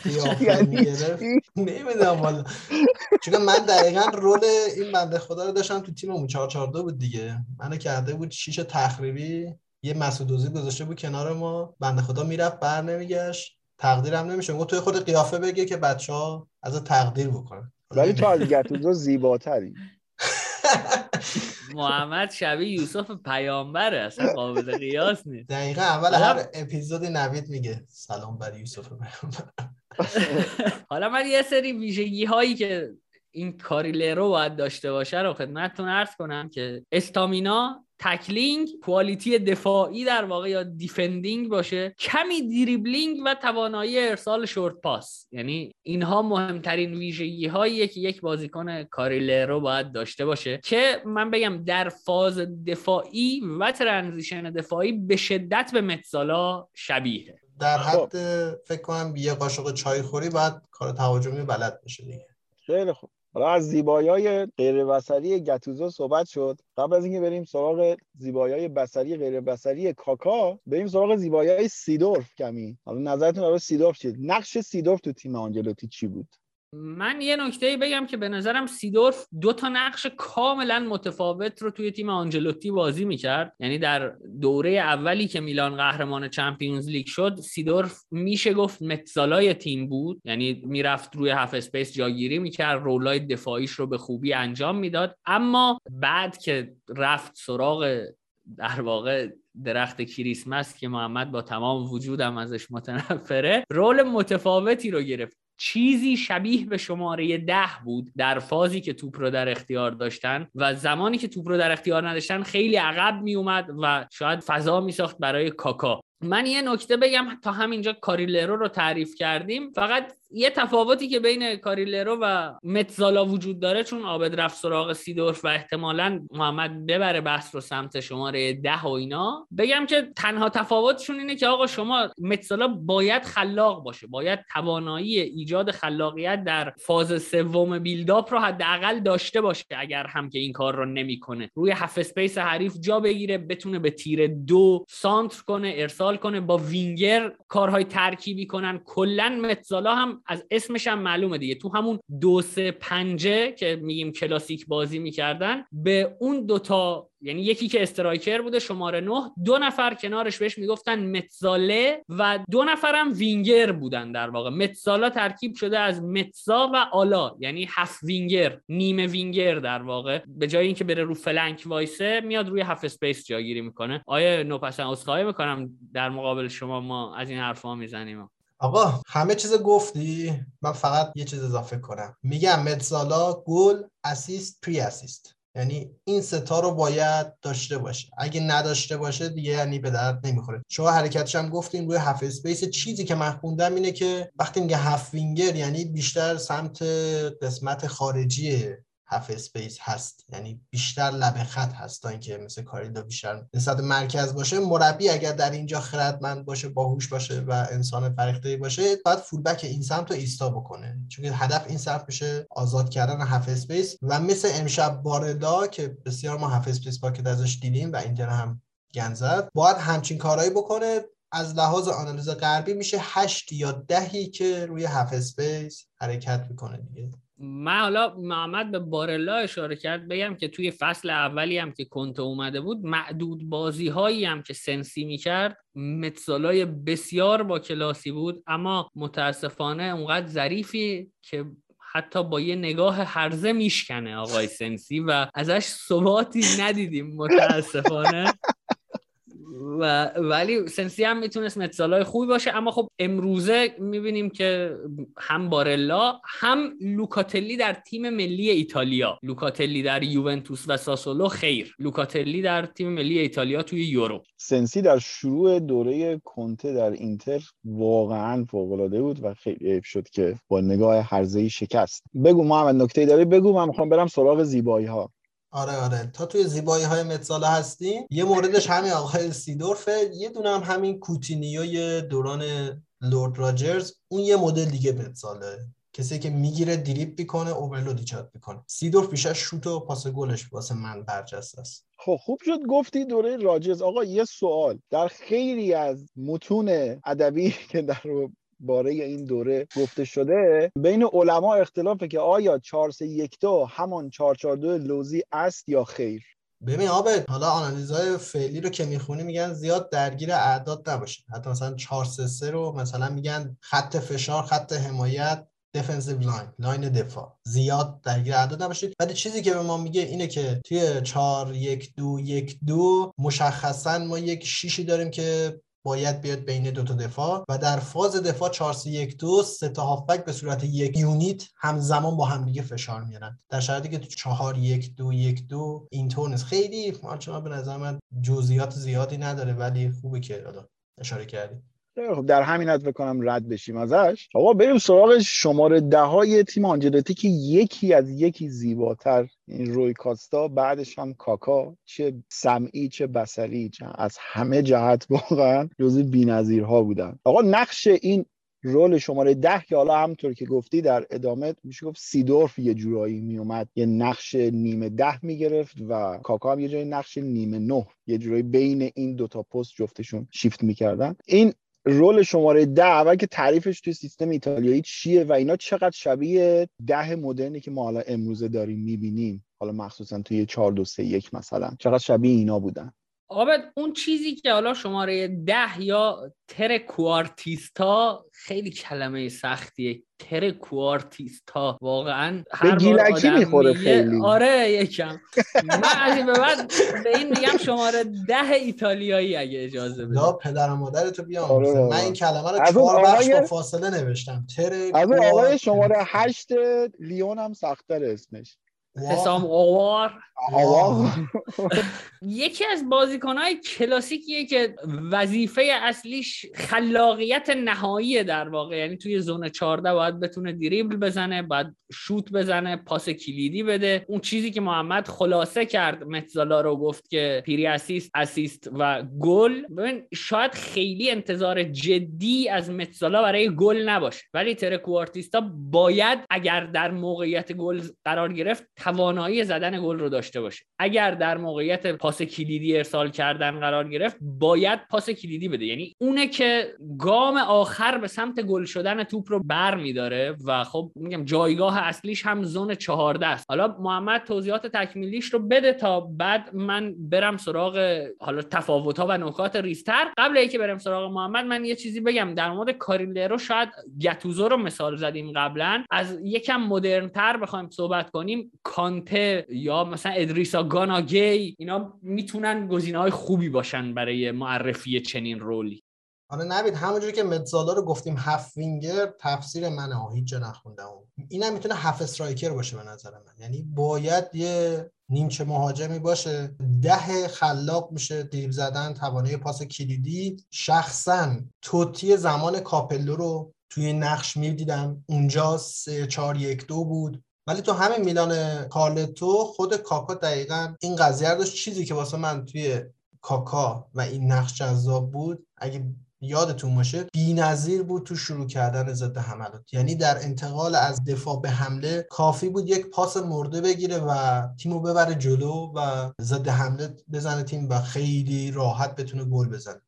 قیافه می‌گرفت. نمی‌دونم والا چون من دقیقا رول این بنده خدا رو داشتم تو تیم 442 بود دیگه. منو کرده بود شیش تخریبی. یه مسعودوزی گذاشته بود کنار ما. بنده خدا می‌رفت بر نمیگشت. تقدیرم نمیشه گفت توی خود قیافه بگه که بچه ها از تقدیر بکنن. ولی تو از گتوزو زیباتری. محمد شبیه یوسف پیامبره اصلا قابل قیاس نیست. دقیقا اول هر اپیزود نوید میگه سلام بر یوسف پیامبر. حالا من یه سری ویژگی هایی که این carrilero باید داشته باشه رو خدمتتون عرض کنم که stamina tackling quality دفاعی در واقع یا defending باشه کمی دریبلینگ و توانایی ارسال short pass. یعنی اینها مهمترین ویژگی هاییه که یک بازیکن carrilero باید داشته باشه که من بگم در فاز دفاعی و ترانزیشن دفاعی به شدت به متزالا شبیه در حد فکر کنم یه قاشق چای خوری باید کار تهاجمی بلد بشه دیگه. خیلی خوب. حالا از زیبایی غیر بصری گتوزو صحبت شد. قبل از اینکه بریم سراغ زیبایی بصری غیر بصری کاکا بریم سراغ زیبایی سیدورف کمی. حالا نظرتون راجع سیدورف چیه؟ نقش سیدورف تو تیم آنجلوتی چی بود؟ من یه نکته بگم که به نظرم سیدورف دو تا نقش کاملا متفاوت رو توی تیم آنجلوتی بازی می‌کرد. یعنی در دوره اولی که میلان قهرمان Champions League شد سیدورف میشه گفت mezzala ی تیم بود. یعنی می‌رفت روی half space جاگیری می‌کرد role ای دفاعیش رو به خوبی انجام می‌داد. اما بعد که رفت سراغ در واقع درخت کریسمس که محمد با تمام وجودم ازش متنفره role متفاوتی رو گرفت. چیزی شبیه به شماره ده بود در فازی که توپ رو در اختیار داشتن و زمانی که توپ رو در اختیار نداشتن خیلی عقب می اومد و شاید فضا می ساخت برای کاکا. من یه نکته بگم تا همینجا carrilero رو تعریف کردیم. فقط یه تفاوتی که بین carrilero و mezzala وجود داره چون عابد رفت سراغ سیدورف و احتمالا محمد ببره بحث رو سمت شماره ده و اینا. بگم که تنها تفاوتشون اینه که آقا شما mezzala باید خلاق باشه باید توانایی ایجاد خلاقیت در فاز سوم build-up رو حداقل داشته باشه اگر هم که این کار رو نمی‌کنه. روی half space حریف جا بگیره بتونه به تیر دو سانتر کنه ارسال کنه با وینگر کارهای ترکیبی کنن کلا mezzala هم از اسمش هم معلومه دیگه. تو همون دو سه پنجه که میگیم کلاسیک بازی می‌کردن به اون دوتا یعنی یکی که striker بوده شماره نه. دو نفر کنارش بهش می‌گفتن mezzala و دو نفرم وینگر بودن در واقع. mezzala ترکیب شده از mezza و ala یعنی half winger نیمه وینگر در واقع. به جای اینکه بره رو flank وایسه میاد روی half space جاگیری می‌کنه. آیا نوپسن عذرخواهی می‌کنم در مقابل شما؟ ما از این حرفا می‌زنیم. آقا همه چیز گفتی؟ من فقط یه چیز اضافه کنم. میگم mezzala گل assist pre assist یعنی این ستا رو باید داشته باشه. اگه نداشته باشه دیگه یعنی به درد نمی‌خوره. شما حرکتش هم گفتیم روی half space. چیزی که من خوندم اینه که وقتی میگه half winger یعنی بیشتر سمت قسمت خارجی half space هست. یعنی بیشتر لب خط هست تا اینکه مثل carrilero بیشتر نسبت مرکز باشه. مربی اگر در اینجا خردمند باشه باهوش باشه و انسان فرهیخته باشه باید fullback این سمت رو ایستا بکنه. چون هدف این سمت میشه آزاد کردن half space و مثل امشب بارسا که بسیار ما half space pocket ازش دیدیم و اینتر هم گنزد باید همچین کارهایی بکنه. از لحاظ آنالیز غربی میشه هشت یا دهی که روی half space حرکت می‌کنه دیگه. من حالا محمد به بارلا اشاره کرد بگم که توی فصل اولی هم که کنته اومده بود معدود بازی هایی هم که سنسی می‌کرد متسالای بسیار با کلاسی بود اما متاسفانه اونقدر ظریفی که حتی با یه نگاه هرزه میشکنه آقای سنسی و ازش ثباتی ندیدیم متاسفانه. و ولی سنسی هم می‌تونست متزالای خوبی باشه. اما خب امروزه می‌بینیم که هم بارلا هم لوکاتلی در تیم ملی ایتالیا. لوکاتلی در یوونتوس و ساسولو خیر. لوکاتلی در تیم ملی ایتالیا توی یورو. سنسی در شروع دوره کنته در اینتر واقعا فوق العاده بود و خیلی عیب شد که با نگاه هرزه‌ای شکست. بگو محمد نکته داری؟ بگو من می‌خوام برم سراغ زیبایی ها آره آره. تا توی زیبایی های متزالا هستیم. یه موردش همین آقای سیدورفه. یه دونه هم همین کوتینیوی دوران لورد راجرز. اون یه مدل دیگه متزاله. کسی که می‌گیره دریپ می‌کنه اوورلود ایجاد می‌کنه. سیدورف بیشتر شوت و پاس گلش واسه من برجسته است. خب خوب شد گفتی دوره راجرز. آقا یه سوال. در خیلی از متون ادبی که در باره این دوره گفته شده بین علما اختلافه که آیا 4 3 1 2 همان 4 4 2 لوزی است یا خیر. ببین آبد حالا آنالیزهای فعلی رو که می‌خونی میگن زیاد درگیر اعداد نباشید حتی مثلا 4 3 3 رو مثلا میگن خط فشار خط حمایت defensive line line دفاع. زیاد درگیر اعداد نباشید ولی چیزی که به ما میگه اینه که توی 4 1 2 1 2 مشخصا ما یک شیشی داریم که باید بیاد بین دو تا دفاع و در فاز دفاع 4 3 1 2 سه تا هافبک به صورت یک unit همزمان با همدیگه فشار میارن. در شرایطی که تو 4 1 2 1 2 اینطور نیست. خیلی مارچما به نظر من جزئیات زیادی نداره ولی خوبه که اشاره کردی. خب در همین حد بکنم رد بشیم ازش. آقا بریم سراغ شماره ده های تیم آنجلوتی که یکی از یکی زیباتر این روی کاستا. بعدش هم کاکا. چه سمعی چه بسری چه از همه جهت واقعا جزو بی‌نظیرها بودن. آقا نقش این رول شماره ده که حالا همطور که گفتی در ادامه میشه گفت سیدورف یه جورایی میومد یه نقش نیمه ده می‌گرفت و کاکا هم یه جایی نقش نیمه نه یه جورایی بین این دوتا پست جفتشون شیفت می‌کردن. این رول شماره ده اول که تعریفش توی سیستم ایتالیایی چیه و اینا چقدر شبیه ده مدرنی که ما حالا امروزه داریم می‌بینیم. حالا مخصوصا توی 4 2 3 1 مثلا. چقدر شبیه اینا بودن. آبد اون چیزی که حالا شماره ده یا تر کوارتیستا خیلی کلمه سختیه. تر کوارتیستا. واقعا هر بار می‌خوره خیلی. آره یکم. من از این به بعد به این میگم شماره ده ایتالیایی اگه اجازه بده یا پدر مادر تو بیام آره من این کلمه رو چهار بخش با فاصله نوشتم. تر از آقای شماره هشت لیون هم سختتر اسمش. حسام آوار. یکی از بازیکنهای کلاسیکیه که وظیفه اصلیش خلاقیت نهایی در واقع. یعنی توی زون 14 باید بتونه دریبل بزنه باید شوت بزنه پاس کلیدی بده. اون چیزی که محمد خلاصه کرد متزالا رو گفت که پیری اسیست اسیست و گل. ببین شاید خیلی انتظار جدی از متزالا برای گل نباشه. ولی ترکوارتیستا باید اگر در موقعیت گل قرار گرفت توانایی زدن گل رو داشته باشه. اگر در موقعیت پاس کلیدی ارسال کردن قرار گرفت باید پاس کلیدی بده. یعنی اونه که گام آخر به سمت گل شدن توپ رو بر میداره و خب میگم جایگاه اصلیش هم زون 14 است. حالا محمد توضیحات تکمیلیش رو بده تا بعد من برم سراغ حالا تفاوت ها و نکات ریستر قبل اینکه برم سراغ محمد من یه چیزی بگم. در مورد کاریلرو شاید گتوزو رو مثال زدیم قبلا. از یکم مدرن تر بخوایم صحبت کنیم. کانته یا مثلا ادریسا گاناگی اینا می‌تونن گزینه های خوبی باشن برای معرفی چنین رولی. آره نبید همونجوری که متزالا رو گفتیم هفت وینگر تفسیر منه ها هیچ جا نخوندم. این هم می‌تونه هفت استرایکر باشه به نظر من. یعنی باید یه نیمچه مهاجمی باشه. ده خلاق میشه دیب زدن توانه پاس کلیدی. شخصا توتی زمان کاپلو رو توی نقش می‌دیدم. اونجا سه چهار یک دو بود. ولی تو همین میلان کارلتو خود کاکا دقیقا این قضیه داشت. چیزی که واسه من توی کاکا و این نقش جذاب بود اگه یادتون باشه بی‌نظیر بود تو شروع کردن ضد حملات. یعنی در انتقال از دفاع به حمله کافی بود یک پاس مرده بگیره و تیمو ببره جلو و ضد حمله بزنه تیم و خیلی راحت بتونه گل بزنه.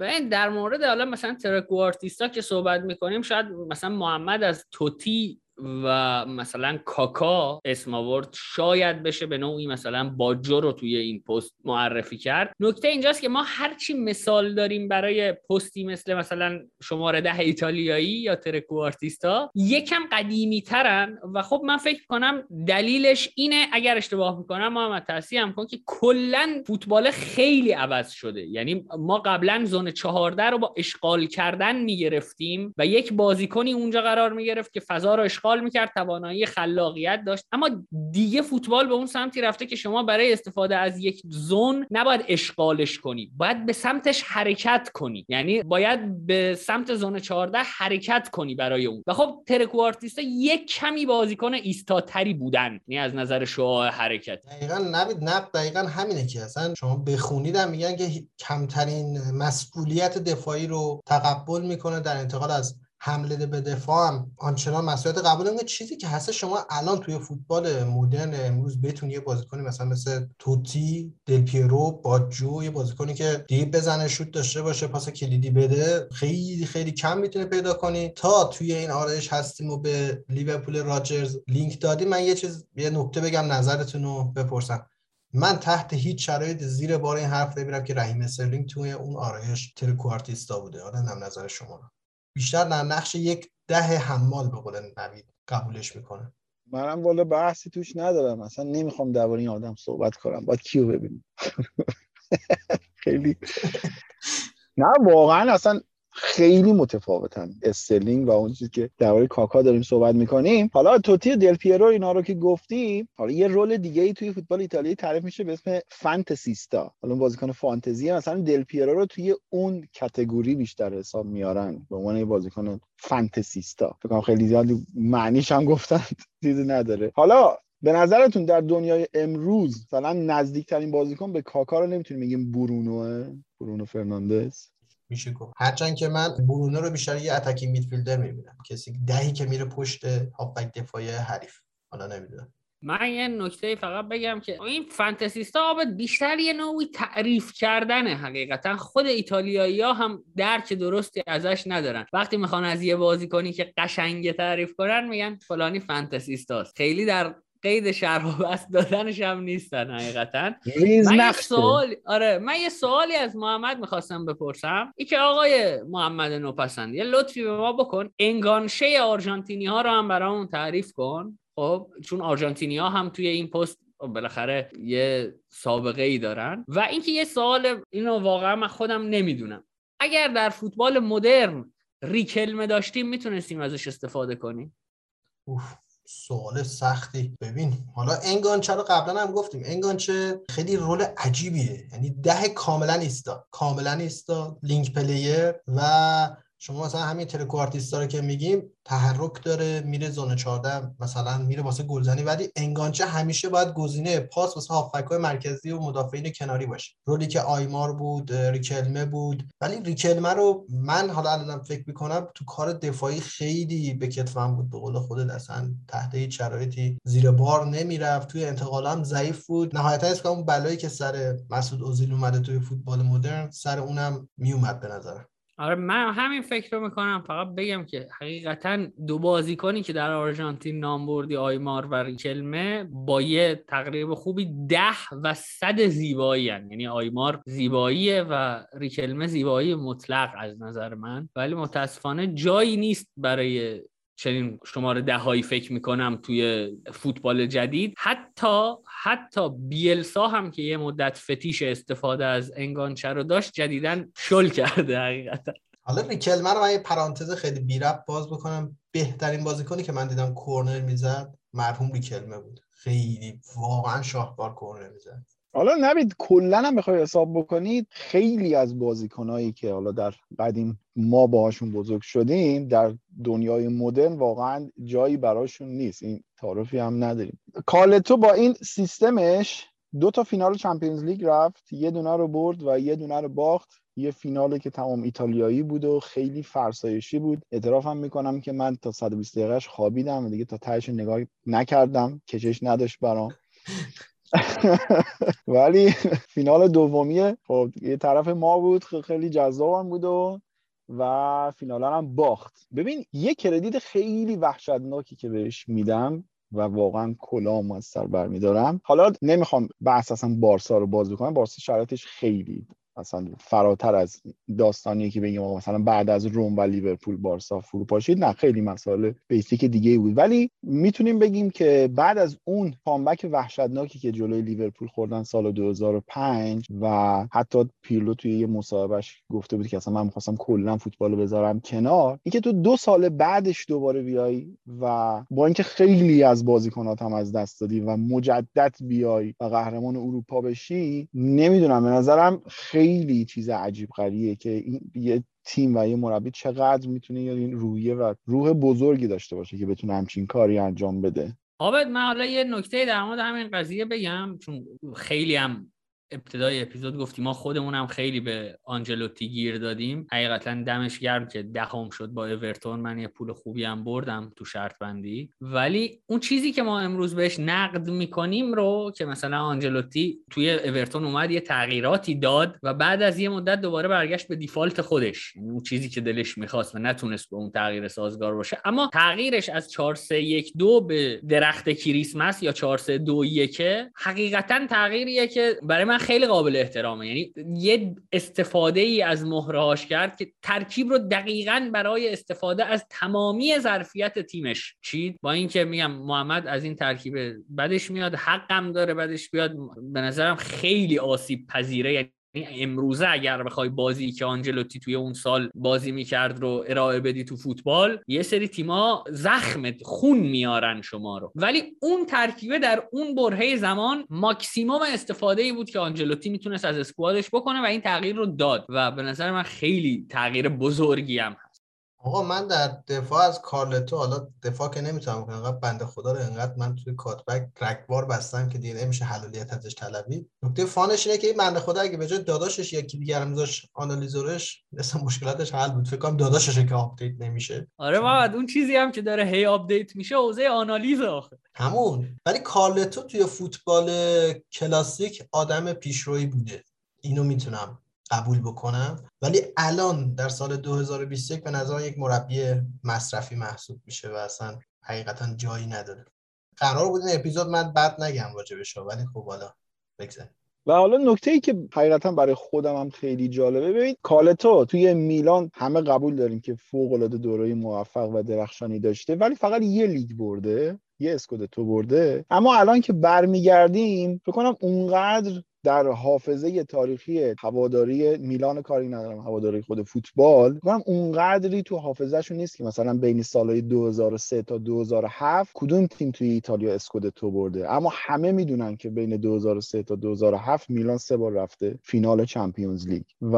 ببین در مورد حالا مثلا ترکوارتیستا که صحبت می‌کنیم شاید مثلا محمد از توتی و مثلا کاکا اسم آورد شاید بشه به نوعی مثلا باجو رو توی این پست معرفی کرد. نکته اینجاست که ما هرچی مثال داریم برای پستی مثل مثلا شماره ده ایتالیایی یا ترکوارتیستا یکم قدیمی ترن و خب من فکر کنم دلیلش اینه اگر اشتباه می‌کنم محمد تصحیح هم کن که کلا فوتبال خیلی عوض شده. یعنی ما قبلا زون 14 رو با اشغال کردن می‌گرفتیم و یک بازیکنی اونجا قرار می‌گرفت که فضا رو اشغال می‌کرد توانایی خلاقیت داشت. اما دیگه فوتبال به اون سمتی رفته که شما برای استفاده از یک زون نباید اشغالش کنی باید به سمتش حرکت کنی. یعنی باید به سمت زون 14 حرکت کنی برای اون. و خب ترکوارتیستا یک کمی بازیکن ایستاتری بودن. یعنی از نظر شعاع حرکت. دقیقا نبید نب دقیقا همینه که اصلا شما بخونید میگن که کمترین مسئولیت دفاعی رو تقبل می‌کنه در انتقال از حمله به دفاع هم آنچنان مسئولیت قبول نمی‌کنه چیزی که هست شما الان توی فوتبال مدرن امروز بتونی یه بازیکنی مثلا مثل توتی دل پیرو باجو یه بازیکنی که دیپ بزنه شوت داشته باشه پاس کلیدی بده خیلی خیلی کم می‌تونه پیدا کنی. تا توی این آرایش هستیم و به لیورپول راجرز لینک دادی من یه چیز یه نکته بگم نظرتون رو بپرسم. من تحت هیچ شرایط زیر بار این حرف نمیرم که رحیم استرلینگ توی اون آرایش trequartista بوده. حالا نظر شما بیشتر در نقش یک ده حمال به قول نوید قبولش می‌کنه. منم والا بحثی توش ندارم. اصلا نمی‌خوام درباره این آدم صحبت کنم. باید کیو ببینیم؟ خیلی نه واقعا اصلا خیلی متفاوتن. استرلینگ و اون چیزی که درباره کاکا داریم صحبت می‌کنیم. حالا توتی دل پیرو اینا رو که گفتی حالا یه رول دیگه ای توی فوتبال ایتالیایی تعریف میشه به اسم فانتزیستا حالا بازیکن فانتزی مثلا دل پیرو رو توی اون کتگوری بیشتر حساب میارن. به عنوان یه بازیکن فانتزیستا فکر کنم خیلی زیاد معنیش هم گفتن چیزی نداره. حالا به نظرتون در دنیای امروز مثلا نزدیکترین بازیکن به کاکا رو نمی‌تونیم بگیم برونوه؟ برونو فرناندز؟ میشه گفت. هرچند که من برونو رو بیشتر یه اتکی میدفیلدر می‌بینم. کسی دهی که میره پشت هافبک دفاعی حریف. حالا نمی‌دونم. من یه نکته فقط بگم که این فانتزیستا آبد بیشتر یه نوعی تعریف کردنه حقیقتا. خود ایتالیایی ها هم درک درستی ازش ندارن. وقتی می‌خوان از یه بازی کنی که قشنگ تعریف کنن میگن فلانی فانتزیستاست خیلی در قید شرح و بست دادنش هم نیستن حقیقتا. من یه سوال آره من یه سوالی از محمد می‌خواستم بپرسم. ای که آقای محمد نوپسند یه لطفی به ما بکن. انگانشه آرژانتینی ها رو هم برامون تعریف کن. خب چون آرژانتینی ها هم توی این پست بالاخره یه سابقه ای دارن. و اینکه یه سوال اینو واقعا من خودم نمی‌دونم. اگر در فوتبال مدرن ریکلمه داشتیم می‌تونستیم ازش استفاده کنیم؟ سوال سختی. ببین حالا enganche رو قبلا هم گفتیم. enganche خیلی role عجیبیه. یعنی ده کاملا ایستا. کاملا ایستا link player و شما مثلا همین trequartista رو که میگیم تحرک داره میره zone 14 مثلا میره واسه گلزنی. ولی enganche همیشه باید گزینه پاس واسه هافبک مرکزی و مدافعین کناری باشه. role ی که آیمار بود ریکلمه بود. ولی ریکلمه رو من حالا الان فکر می‌کنم تو کار دفاعی خیلی به کتفم بود. به قول خودت اصلا تحت هیچ شرایطی زیر بار نمی‌رفت. توی انتقال هم ضعیف بود. نهایتا اسم اون بلایی که سر مسعود اوزیل اومده توی فوتبال مدرن سر اونم میومد به نظرم. آره من همین فکر رو می‌کنم. فقط بگم که حقیقتا دو بازیکنی که در آرژانتین نام بردی آیمار و ریکلمه با یه تقریب خوبی ده و صد زیبایی یعنی آیمار زیباییه و ریکلمه زیبایی مطلق از نظر من. ولی متاسفانه جایی نیست برای چنین شماره دهایی فکر می‌کنم توی فوتبال جدید. حتی حتی بیلسا هم که یه مدت فتیش استفاده از انگانچه رو داشت جدیدن شل کرده حقیقتا. حالا ریکلمن رو من یه پرانتز خیلی بیرب باز بکنم. بهترین بازیکنی که من دیدم کورنر می‌زد مرحوم ریکلمه بود. خیلی واقعا شاهکار کورنر می‌زد. حالا نبید کلا هم بخوای حساب بکنید خیلی از بازیکنایی که حالا در قدیم ما باهاشون بزرگ شدیم در دنیای مدرن واقعا جایی براشون نیست. این تعارفی هم نداریم. کالتو با این سیستمش دو تا فینال چمپیونز لیگ رفت یه دونه رو برد و یه دونه رو باخت. یه فینالی که تمام ایتالیایی بود و خیلی فرسایشی بود. اعترافم می‌کنم که من تا 120 دقیقهش خوابیدم و دیگه تا تهش نگاه نکردم. کشش نداشت برام. ولی فینال دومیه خب یه طرف ما بود خیلی جذاب بود و و فینالا هم باخت. ببین یه کردیت خیلی وحشتناکی که بهش میدم و واقعا کلام از سر برمیدارم. حالا نمی‌خوام بحث اصلا بارسا رو باز بکنم. بارسا شرایطش خیلی مثلا فراتر از داستانی که بگیم مثلا بعد از روم و لیورپول بارسا فرو پاشید نه خیلی مسائل بیسیک دیگه بود. ولی می‌تونیم بگیم که بعد از اون کامبک وحشتناکی که جلوی لیورپول خوردن سال 2005 و حتی پیرلو توی یه مصاحبهش گفته بود که اصلا من می‌خواستم کلا فوتبال رو بذارم کنار اینکه تو دو سال بعدش دوباره بیای و با اینکه خیلی از بازیکنات هم از دست دادی و مجدد بیای و قهرمان اروپا بشی نمی‌دونم به نظرم خیلی خیلی چیز عجیب غریه که این یه تیم و یه مربی چقدر می‌تونه این روحیه و روح بزرگی داشته باشه که بتونه همچین کاری انجام بده. آبد من حالا یه نکته در مورد همین قضیه بگم چون خیلی هم ابتدای اپیزود گفتیم ما خودمون هم خیلی به آنجلوتی گیر دادیم. حقیقتا دمش گرم که دهم شد با اورتون. من یه پول خوبی هم بردم تو شرط بندی. ولی اون چیزی که ما امروز بهش نقد می‌کنیم رو که مثلا آنجلوتی توی اورتون اومد یه تغییراتی داد و بعد از یه مدت دوباره برگشت به دیفالت خودش. یعنی اون چیزی که دلش می‌خواست و نتونست به اون تغییر سازگار باشه. اما تغییرش از 4 3 1 2 به درخت کریسمس یا 4 3 2 1 حقیقتا تغییریه که برای من خیلی قابل احترامه. یعنی یه استفاده ای از مهرهاش کرد که ترکیب رو دقیقا برای استفاده از تمامی ظرفیت تیمش چید. با اینکه میگم محمد از این ترکیب بدش میاد حقم داره بدش بیاد. به نظرم خیلی آسیب پذیره. یعنی امروزه اگر بخوای بازی که آنجلوتی توی اون سال بازی می‌کرد رو ارائه بدی تو فوتبال یه سری تیما زخم خون میارن شما رو. ولی اون ترکیبه در اون برهه زمان ماکسیموم استفاده ای بود که آنجلوتی می‌تونست از اسکوادش بکنه و این تغییر رو داد. و به نظر من خیلی تغییر بزرگی هم آقا من در دفاع از کارلتو حالا دفاع که نمی‌تونم کنم انقدر بنده خدا رو انقدر من توی کاتبک رگبار بستم که دیگه نمیشه حلالیت ازش طلبی. نکته fun ش اینه که این بنده خدا اگه به جای داداشش یکی دیگر میذاش آنالیزورش مثلا مشکلاتش حل بود. فکر کنم داداشش که update نمیشه. آره بعد اون چیزی هم که داره هی update میشه حوزه آنالیز آخه. همون. ولی کارلتو توی فوتبال کلاسیک آدم پیشرویی بوده. اینو می‌تونم قبول بکنم. ولی الان در سال 2021 به نظر یک مربی مصرفی محسوب میشه و اصلا حقیقتا جایی نداره. قرار بود این اپیزود من بد نگم راجبش ولی خب حالا بگذاریم. و حالا نکته ای که حقیقتا برای خودم هم خیلی جالبه ببینید کالتو توی میلان همه قبول داریم که فوق العاده دوره موفق و درخشانی داشته ولی فقط یه لیگ برده یه اسکودتو برده. اما الان که برمیگردیم فکر کنم اونقدر در حافظه تاریخی هواداری میلان کاری ندارم هواداری خود فوتبال. کنم اونقدری تو حافظهشون نیست که مثلا بین سالهای 2003 تا 2007 کدوم تیم توی ایتالیا scudetto برده. اما همه می‌دونن که بین 2003 تا 2007 میلان سه بار رفته فینال Champions League. و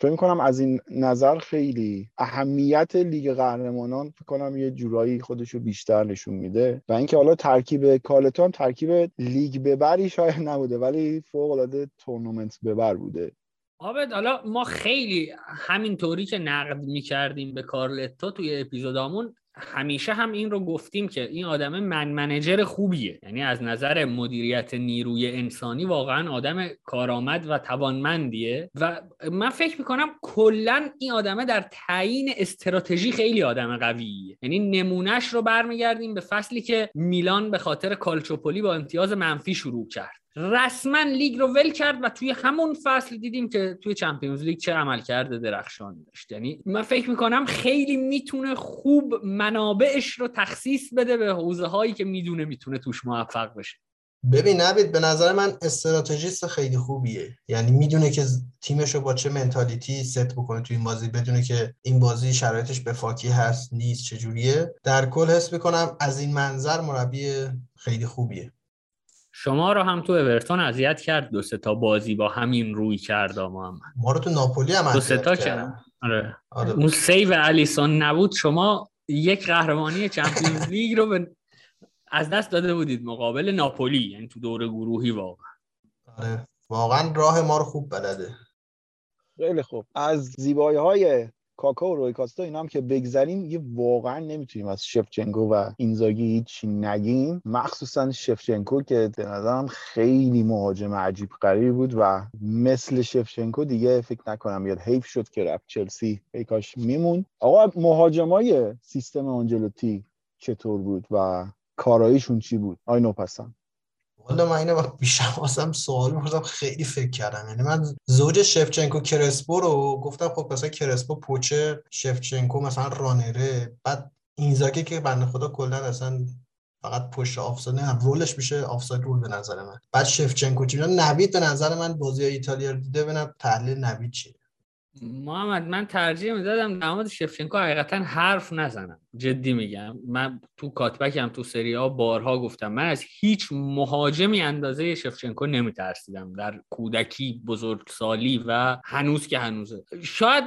فکر کنم از این نظر خیلی اهمیت لیگ قهرمانان فکر کنم یه جورایی خودشو بیشتر نشون میده. و اینکه حالا ترکیب کارلتو هم ترکیب لیگ ببری شاید نبوده ولی فوق العاده تورنمنت ببر بوده. آبد حالا ما خیلی همین طوری که نقد می‌کردیم به کارلتو توی اپیزودامون همیشه هم این رو گفتیم که این آدم من منجر خوبیه. یعنی از نظر مدیریت نیروی انسانی واقعا آدم کارآمد و توانمندیه. و من فکر می‌کنم کلا این آدمه در تعیین استراتژی خیلی آدم قویه. یعنی نمونهش رو برمیگردیم به فصلی که میلان به خاطر کالچوپولی با امتیاز منفی شروع کرد. رسما لیگ رو ول کرد و توی همون فصل دیدیم که توی چمپیونز لیگ چه عمل کرده درخشانی داشت. یعنی من فکر می‌کنم خیلی می‌تونه خوب منابعش رو تخصیص بده به حوزه هایی که می‌دونه می‌تونه توش موفق بشه. ببین نوید به نظر من استراتژیست خیلی خوبیه. یعنی می‌دونه که تیمش رو با چه mentality set بکنه توی این بازی بدونه که این بازی شرایطش به فاکی هست نیست چجوریه. در کل حس می‌کنم از این منظر مربی خیلی خوبیه. شما رو هم تو اورتون اذیت کرد دو تا بازی با همین روی کرد محمد. ما رو تو ناپولی هم دو تا کرد. آره. آره. اون save الیسون نبود شما یک قهرمانی Champions League رو به... از دست داده بودید مقابل ناپولی یعنی تو دور گروهی واقعا. آره. واقعا راه ما رو خوب بلده. خیلی خوب. از زیبایی های کاکا و روی کاستا اینا هم که بگذریم یه واقعا نمی‌تونیم از شفچنکو و اینزاگی هیچی نگیم. مخصوصا شفچنکو که به نظرم خیلی مهاجم عجیب غریبی بود و مثل شفچنکو دیگه فکر نکنم یاد حیف شد که رفت چلسی. ای کاش میمون آقا مهاجمای سیستم آنجلوتی چطور بود و کاراییشون چی بود؟ آی نوپسم حالا من اینو بیشتر واسم سوال می‌پرسم خیلی فکر کردم. یعنی من زوج شفچنکو کرسپو رو گفتم خب مثلا کرسپو poacher ه شفچنکو مثلا runner ه بعد اینزاگی که بنده خدا کلا اصلا فقط پشت آفساید نه role ش میشه آفساید role به نظر من. بعد شفچنکو چی نوید به نظر من بازی ایتالیا رو دیده ببینم تحلیل نوید چیه. محمد من ترجیح می‌دادم در مورد شفچنکو حقیقتا حرف نزنم. جدی میگم. من تو کاتبکم تو سری ها بارها گفتم. من از هیچ مهاجمی اندازه شفچنکو نمیترسیدم. در کودکی بزرگسالی و هنوز که هنوزه. شاید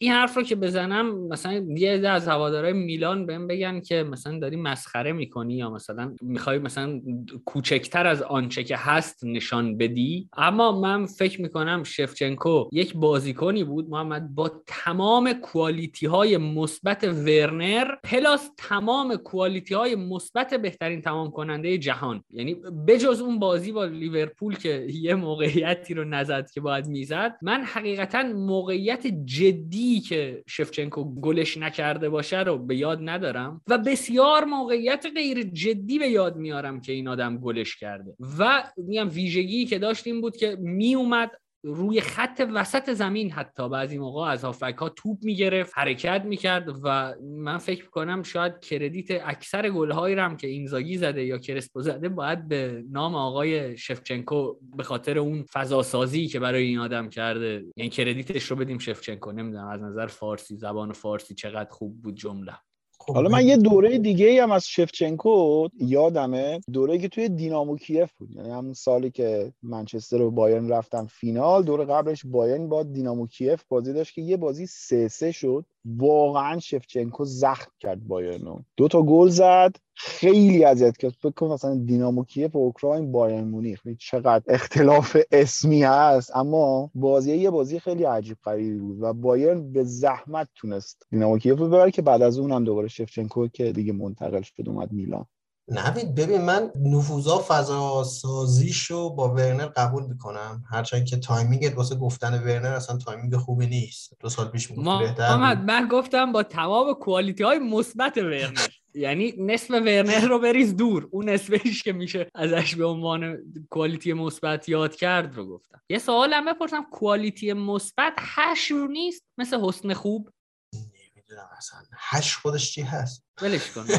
این حرف رو که بزنم مثلا یه از هوادارهای میلان بهم بگن که مثلا داری مسخره می‌کنی یا مثلا می‌خوای مثلا کوچکتر از آنچه که هست نشان بدی. اما من فکر می‌کنم شفچنکو یک بازیکنی بود محمد با تمام کوالیتی های مثبت ورنر پلاس تمام کوالیتی های مثبت بهترین تمام کننده جهان. یعنی بجز اون بازی با لیورپول که یه موقعیتی رو نزد که باید می‌زد من حقیقتا موقعیت جدی که شفچنکو گلش نکرده باشه رو به یاد ندارم و بسیار موقعیت غیر جدی به یاد میارم که این آدم گلش کرده. و میگم ویژگی که داشت این بود که میومد روی خط وسط زمین حتی بعضی موقع از هافک ها توپ می‌گرفت حرکت می‌کرد و من فکر کنم شاید کردیت اکثر گلهایی هم که اینزاگی زده یا کرسپو زده باید به نام آقای شفچنکو به خاطر اون فضا سازی که برای این آدم کرده یعنی کردیتش رو بدیم شفچنکو نمی‌دونم از نظر فارسی زبان فارسی چقدر خوب بود جمله. حالا من یه دوره دیگه هم از شفچنکو یادمه. دوره که توی دینامو کیف بود. یعنی همون سالی که منچستر و بایرن رفتن فینال دوره قبلش بایرن با دینامو کیف بازی داشت که یه بازی سه سه شد. واقعا شفچنکو زخم کرد بایرنو. دو تا گل زد. خیلی اذیت کرد. فکر کن مثلا دینامو کیف و اوکراین بایرن مونیخ. چقدر اختلاف اسمی هست. اما بازی یه بازی خیلی عجیب غریبی بود و بایرن به زحمت تونست دینامو کیف رو ببره که بعد از اون هم دوباره شفچنکو که دیگه منتقل شد اومد میلان. نوید ببین من نفوذا فضا سازیشو با ورنر قبول می‌کنم. هرچند که timing ت واسه گفتن ورنر اصلا timing خوبی نیست. دو سال پیش می‌گفتی ما بهتر. محمد من گفتم با تمام quality های مثبت ورنر. یعنی نصف ورنر رو بریز دور. اون نصفش که میشه ازش به عنوان quality مثبت یاد کرد رو گفتم. یه سوالم بپرسم. quality مثبت حشو نیست؟ مثل حسن خوب؟ نمی‌دونم اصلا. حشو خودش چی هست؟ ولش کن.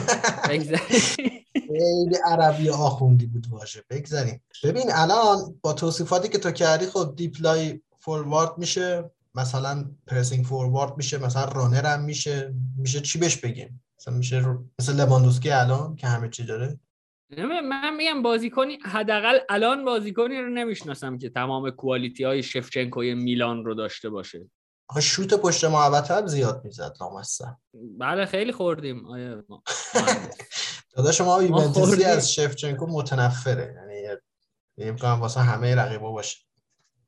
خیلی عربی آخوندی بود واژه بگذاریم ببین الان با توصیفاتی که تو کردی خب deep-lying forward میشه. مثلا pressing forward میشه مثلا runner هم میشه میشه چی بهش بگیم؟ مثلا میشه رو... مثل لواندوسکی الان که همه چی داره. نمی- من میگم بازیکنی حداقل الان بازیکنی رو نمی‌شناسم که تمام کوالیتی های شفچنکوی میلان رو داشته باشه. آخه شوت پشت محوطه هم زیاد می‌زد لامصب. بله خیلی خوردیم. آیه ما- مهندس. داداش ما یوونتوسی. از شفچنکو متنفره. یعنی میگم واسه همه رقیبا باشه.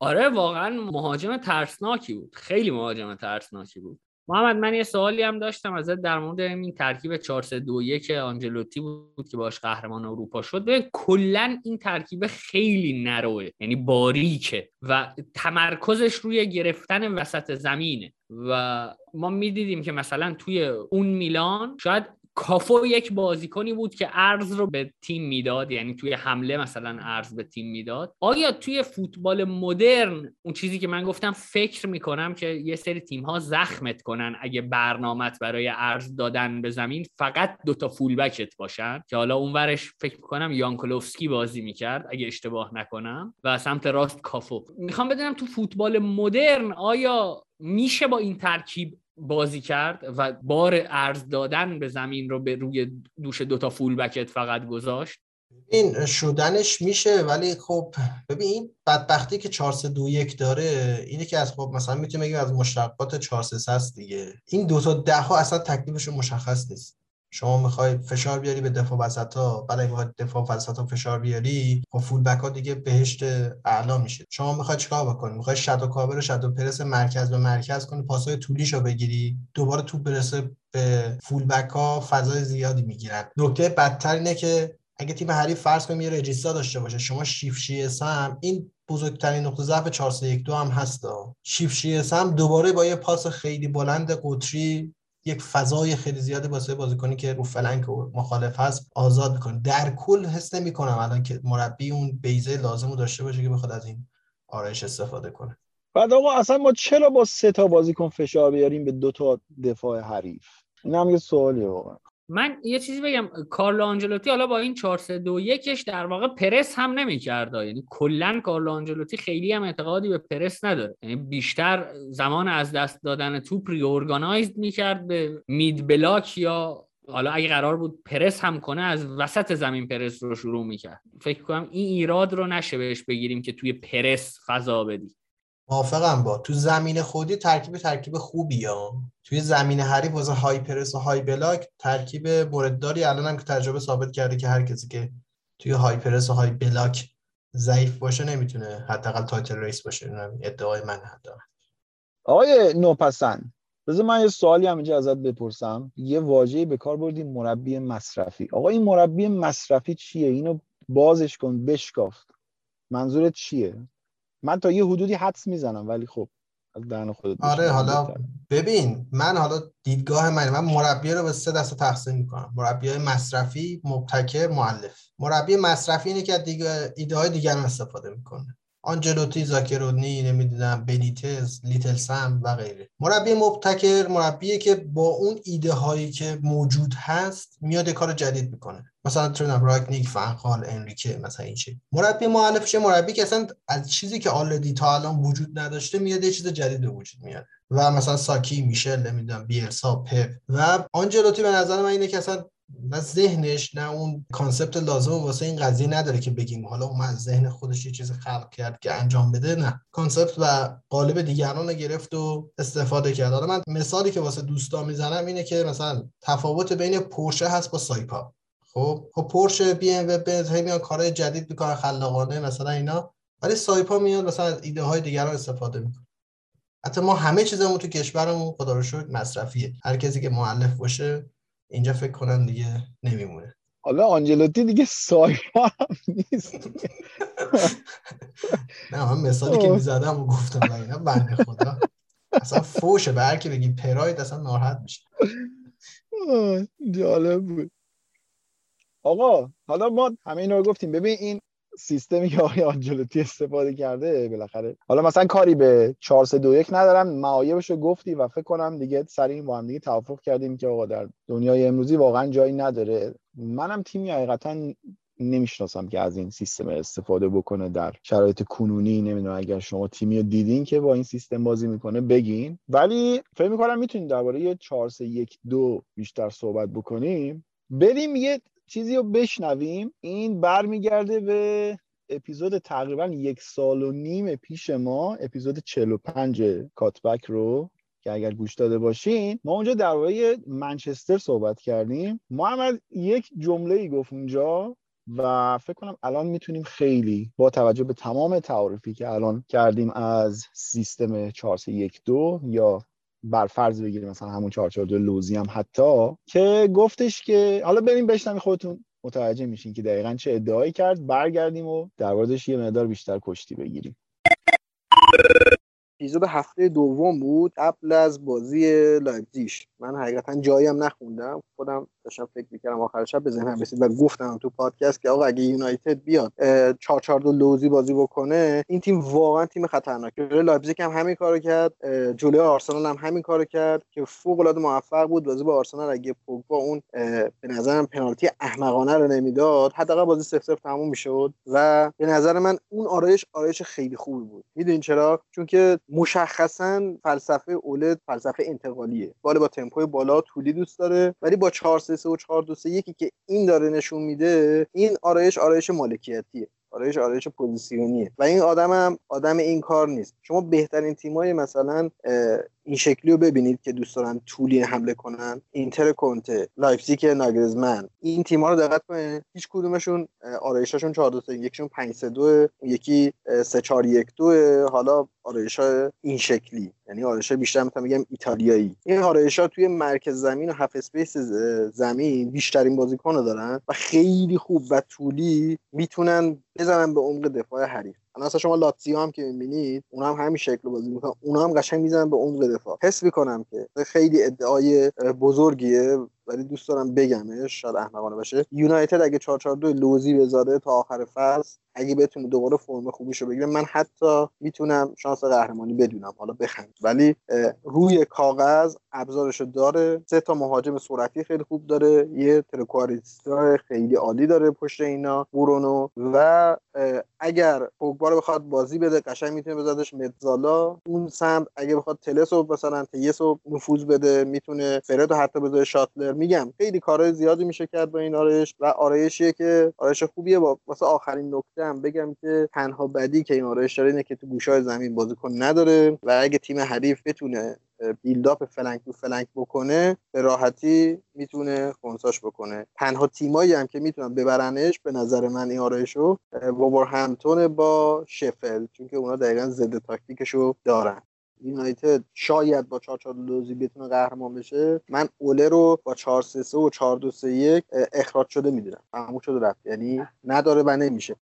آره واقعا مهاجم ترسناکی بود. خیلی مهاجم ترسناکی بود. محمد من یه سوالی هم داشتم ازت در مورد این ترکیب 4 3 2 1 آنجلوتی بود که باش قهرمان اروپا شد. ببین کلا این ترکیب خیلی نروه یعنی باریکه و تمرکزش روی گرفتن وسط زمینه. و ما می‌دیدیم که مثلا توی اون میلان شاید کافو یک بازیکنی بود که ارز رو به تیم می‌داد یعنی توی حمله مثلا ارز به تیم می‌داد. آیا توی فوتبال مدرن اون چیزی که من گفتم فکر می‌کنم که یه سری تیم ها زخمت کنن اگه برنامت برای ارز دادن به زمین فقط دوتا فول بکت باشن؟ که حالا اونورش فکر می‌کنم یانکلوفسکی بازی می‌کرد اگه اشتباه نکنم. و سمت راست کافو. می‌خوام بدونم تو فوتبال مدرن آیا میشه با این ترکیب بازی کرد و بار ارز دادن به زمین رو به روی دوش دوتا فول بکت فقط گذاشت. این شدنش میشه ولی خب ببین این بدبختی که 4 3 2 1 داره اینه که از خب مثلا می‌تونیم بگیم از مشتقات 4 3 هست دیگه. این دو تا ده ها اصلا تکلیفشون مشخص نیست. شما می‌خوای فشار بیاری به دفاع وسطا بعد اگه دفاع وسطا فشار بیاری خب فول بک ها دیگه بهشت اعلا میشه. شما می‌خوای چیکار بکنی؟ می‌خوای شادو کاور و شادو پرس مرکز به مرکز کنی پاسای طولیشو بگیری دوباره تو برسه به فول بک ها فضای زیادی می‌گیرن. نکته بدتر اینه که اگه تیم حریف فرض کنیم یه رجیستا داشته باشه شما شیف شی هم این بزرگترین نقطه ضعف 4 2 هم هست. شیف شی هم دوباره با یه پاس خیلی بلند قطری یک فضای خیلی زیادی واسه بازیکنی که رو flank مخالف هست آزاد می‌کنه. در کل حس نمی‌کنم الان که مربی اون base لازم رو داشته باشه که بخواد از این آرایش استفاده کنه. بعد آقا اصلا ما چرا با سه تا بازیکن فشار بیاریم به دو تا دفاع حریف؟ این یه سوالیه واقعا. من یه چیزی بگم کارلو آنجلوتی حالا با این 4 3 2 1 در واقع پرس هم نمی‌کرد یعنی کلا کارلو آنجلوتی خیلی هم اعتقادی به پرس نداره. یعنی بیشتر زمان از دست دادن توپ reorganized می‌کرد به mid block یا حالا اگه قرار بود پرس هم کنه از وسط زمین پرس رو شروع می‌کرد. فکر کنم این ایراد رو نشه بهش بگیریم که توی پرس فضا بدی موافقم با. تو زمین خودی ترکیب ترکیب خوبی ها توی زمین حریف واسه high press و high block ترکیب موردداری الان هم که تجربه ثابت کرده که هر کسی که توی high press و high block ضعیف باشه نمی‌تونه حداقل title race باشه. ادعای من حتی آقای نوپسند بذار من یه سوالی هم اینجا ازت بپرسم. یه واژه‌ای به کار بردی مربی مصرفی. آقا این مربی مصرفی چیه؟ اینو بازش کن بشکافت. منظورت چیه؟ من تا یه حدودی حدس می‌زنم ولی خب از دهن خودت آره حالا ببین من حالا دیدگاه من من مربی رو به سه دسته تقسیم می‌کنم. مربی های مصرفی مبتکر معلف مربی مصرفی اینه که از ایده های دیگران استفاده می‌کنه. آنجلوتی زاکرونی نمی‌دونم بنیتز لیتل سم و غیره. مربی مبتکر مربیه که با اون ایده هایی که موجود هست میاد کار جدید می‌کنه. مثلا ترنم راکنیک فنخال انریکه مثلا این چی. مربی معلفش مربی که اصلا از چیزی که آلردی تا الان وجود نداشته میاد یه چیز جدید به وجود میاد و مثلا ساکی میشلز نمی‌دونم بیلسا پپ. و آنجلوتی به نظر من اینه که اصلا نه ذهنش نه اون concept لازم واسه این قضیه نداره که بگیم حالا اون از ذهن خودش یه چیز خلق کرد که انجام بده نه. concept و قالب دیگران رو گرفت و استفاده کرد. حالا من مثالی که واسه دوستا می‌زنم اینه که مثلا تفاوت بین پورشه هست با سایپا. خب خب پورشه بی ام و میان کارهای جدید می‌کنن خلاقانه مثلا اینا ولی سایپا میاد مثلا از ایده های دیگران استفاده می‌کنه حتی ما همه چیزمون تو کشورمون خدا رو شکر مصرفیه. هر کسی که مؤلف باشه اینجا فکر کنم دیگه نمیمونه. حالا آنجلوتی دیگه سایپا هم نیست. نه من مثالی که می‌زدم و گفتم اینا بنده خدا. اصلا فوشه به هر کی بگی پراید اصلا ناراحت میشه. جالب بود. آقا حالا ما همه اینا رو گفتیم. ببین این سیستمی که آقای آنجلوتی استفاده کرده بالاخره. حالا مثلا کاری به 4 3 2 1 ندارم معایبش رو گفتی و فکر کنم دیگه سری با هم دیگه توافق کردیم که آقا در دنیای امروزی واقعا جایی نداره. منم تیمی حقیقتا نمی‌شناسم که از این سیستم استفاده بکنه در شرایط کنونی. نمی‌دونم اگر شما تیمی رو دیدین که با این سیستم بازی می‌کنه بگین. ولی فکر می‌کنم می‌تونیم درباره 4 3 1 2 بیشتر صحبت بکنیم. بریم یه چیزی رو بشنویم. این برمیگرده به اپیزود تقریبا یک سال و نیم پیش ما اپیزود 45 کاتبک رو که اگر گوش داده باشین. ما اونجا درباره منچستر صحبت کردیم. محمد یک جمله ای گفت اونجا و فکر کنم الان می‌تونیم خیلی با توجه به تمام تعارفی که الان کردیم از سیستم 4 یا بر فرض بگیریم مثلا همون 442 لوزی هم حتی که گفتش که حالا بریم بشنویم خودتون متوجه میشین که دقیقا چه ادعایی کرد برگردیم و در یه مقدار بیشتر کشتی بگیریم. اپیزود هفته دوم بود قبل از بازی لایپزیگ من حقیقتا جایی هم نخوندم خودم داشتم فکر می‌کردم آخر شب به ذهنم رسید و گفتم تو پادکست که آقا اگه یونایتد بیاد 442 لوزی بازی بکنه این تیم واقعا تیم خطرناکه. جلوی لایپزیگ هم همین کارو کرد جلوی آرسنال هم همین کارو کرد که فوق العاده موفق بود. بازی با آرسنال اگه پوگبا اون به نظرم پنالتی احمقانه رو نمی‌داد حداقل بازی 0 0 تموم می‌شد و به نظر من اون آرایش آرایش خیلی خوبی بود. می‌دونین چرا؟ چون که مشخصا فلسفه اوله فلسفه انتقالیه. فوتبال با تمپوی بالا طولی دوست داره ولی با 4 3 و 4 2 3 یکی که این داره نشون میده این آرایش آرایش مالکیتیه. آرایش آرایش پوزیسیونیه. و این آدم هم آدم این کار نیست. شما بهترین تیمای مثلا این شکلی رو ببینید که دوست دارن طولی حمله کنن. اینتر کنته لایپزیگ ناگلزمن این تیم‌ها رو دقت کنید هیچ کدومشون آرایشاشون 4 2 یکیشون 5 3 2 یکی 3 4 1 2 حالا آرایش این شکلی. یعنی آرایش بیشتر می‌تونم بگم ایتالیایی. این آرایش ها توی مرکز زمین و half space زمین بیشترین بازیکن رو دارن و خیلی خوب و طولی می‌تونن بزنن به عمق دفاع حریف. الان اصلا شما لاتزیو هم که می‌بینید اونا هم همین شکل بازی می‌کنن. اونا هم قشنگ می‌زنن به عمق دفاع. حس می‌کنم که خیلی ادعای بزرگیه. ولی دوست دارم بگمش شاید احمقانه باشه. یونایتد اگه 442 لوزی بذاره تا آخر فصل اگه بتونه دوباره فرم خوبیشو بگیره من حتی می‌تونم شانس قهرمانی بدونم حالا بخند ولی روی کاغذ ابزارشو داره. سه تا مهاجم سرعتی خیلی خوب داره. یه ترکواریستا خیلی عالی داره پشت اینا برونو و اگر پوگبا رو بخواد بازی بده قشنگ می‌تونه بذارش متزالا. اون سمت اگه بخواد تلسو مثلا تیسو نفوذ بده می‌تونه فرد حتی بذاره شاتلر. میگم خیلی کارهای زیادی میشه کرد با این آرایش و آرایشیه که آرایش خوبیه. با واسه آخرین نکته هم بگم که تنها بدی که این آرایش داره اینه که تو گوشای زمین بازیکن نداره و اگه تیم حریف بتونه بیلداپ فلنک تو فلنک بکنه به راحتی می‌تونه خونساش بکنه. تنها تیمایی هم که می‌تونن ببرنش به نظر من این آرایشو همتون با شفل چون که اونا دقیقا ضد تاکتیکشو دارن. یونایتد شاید با 4 4 دوزی بتونه قهرمان بشه من اوله رو با 4 3 3 و 4 2 3 1 اخراج شده می‌دونم. تموم شده رفت. یعنی نداره و نمیشه.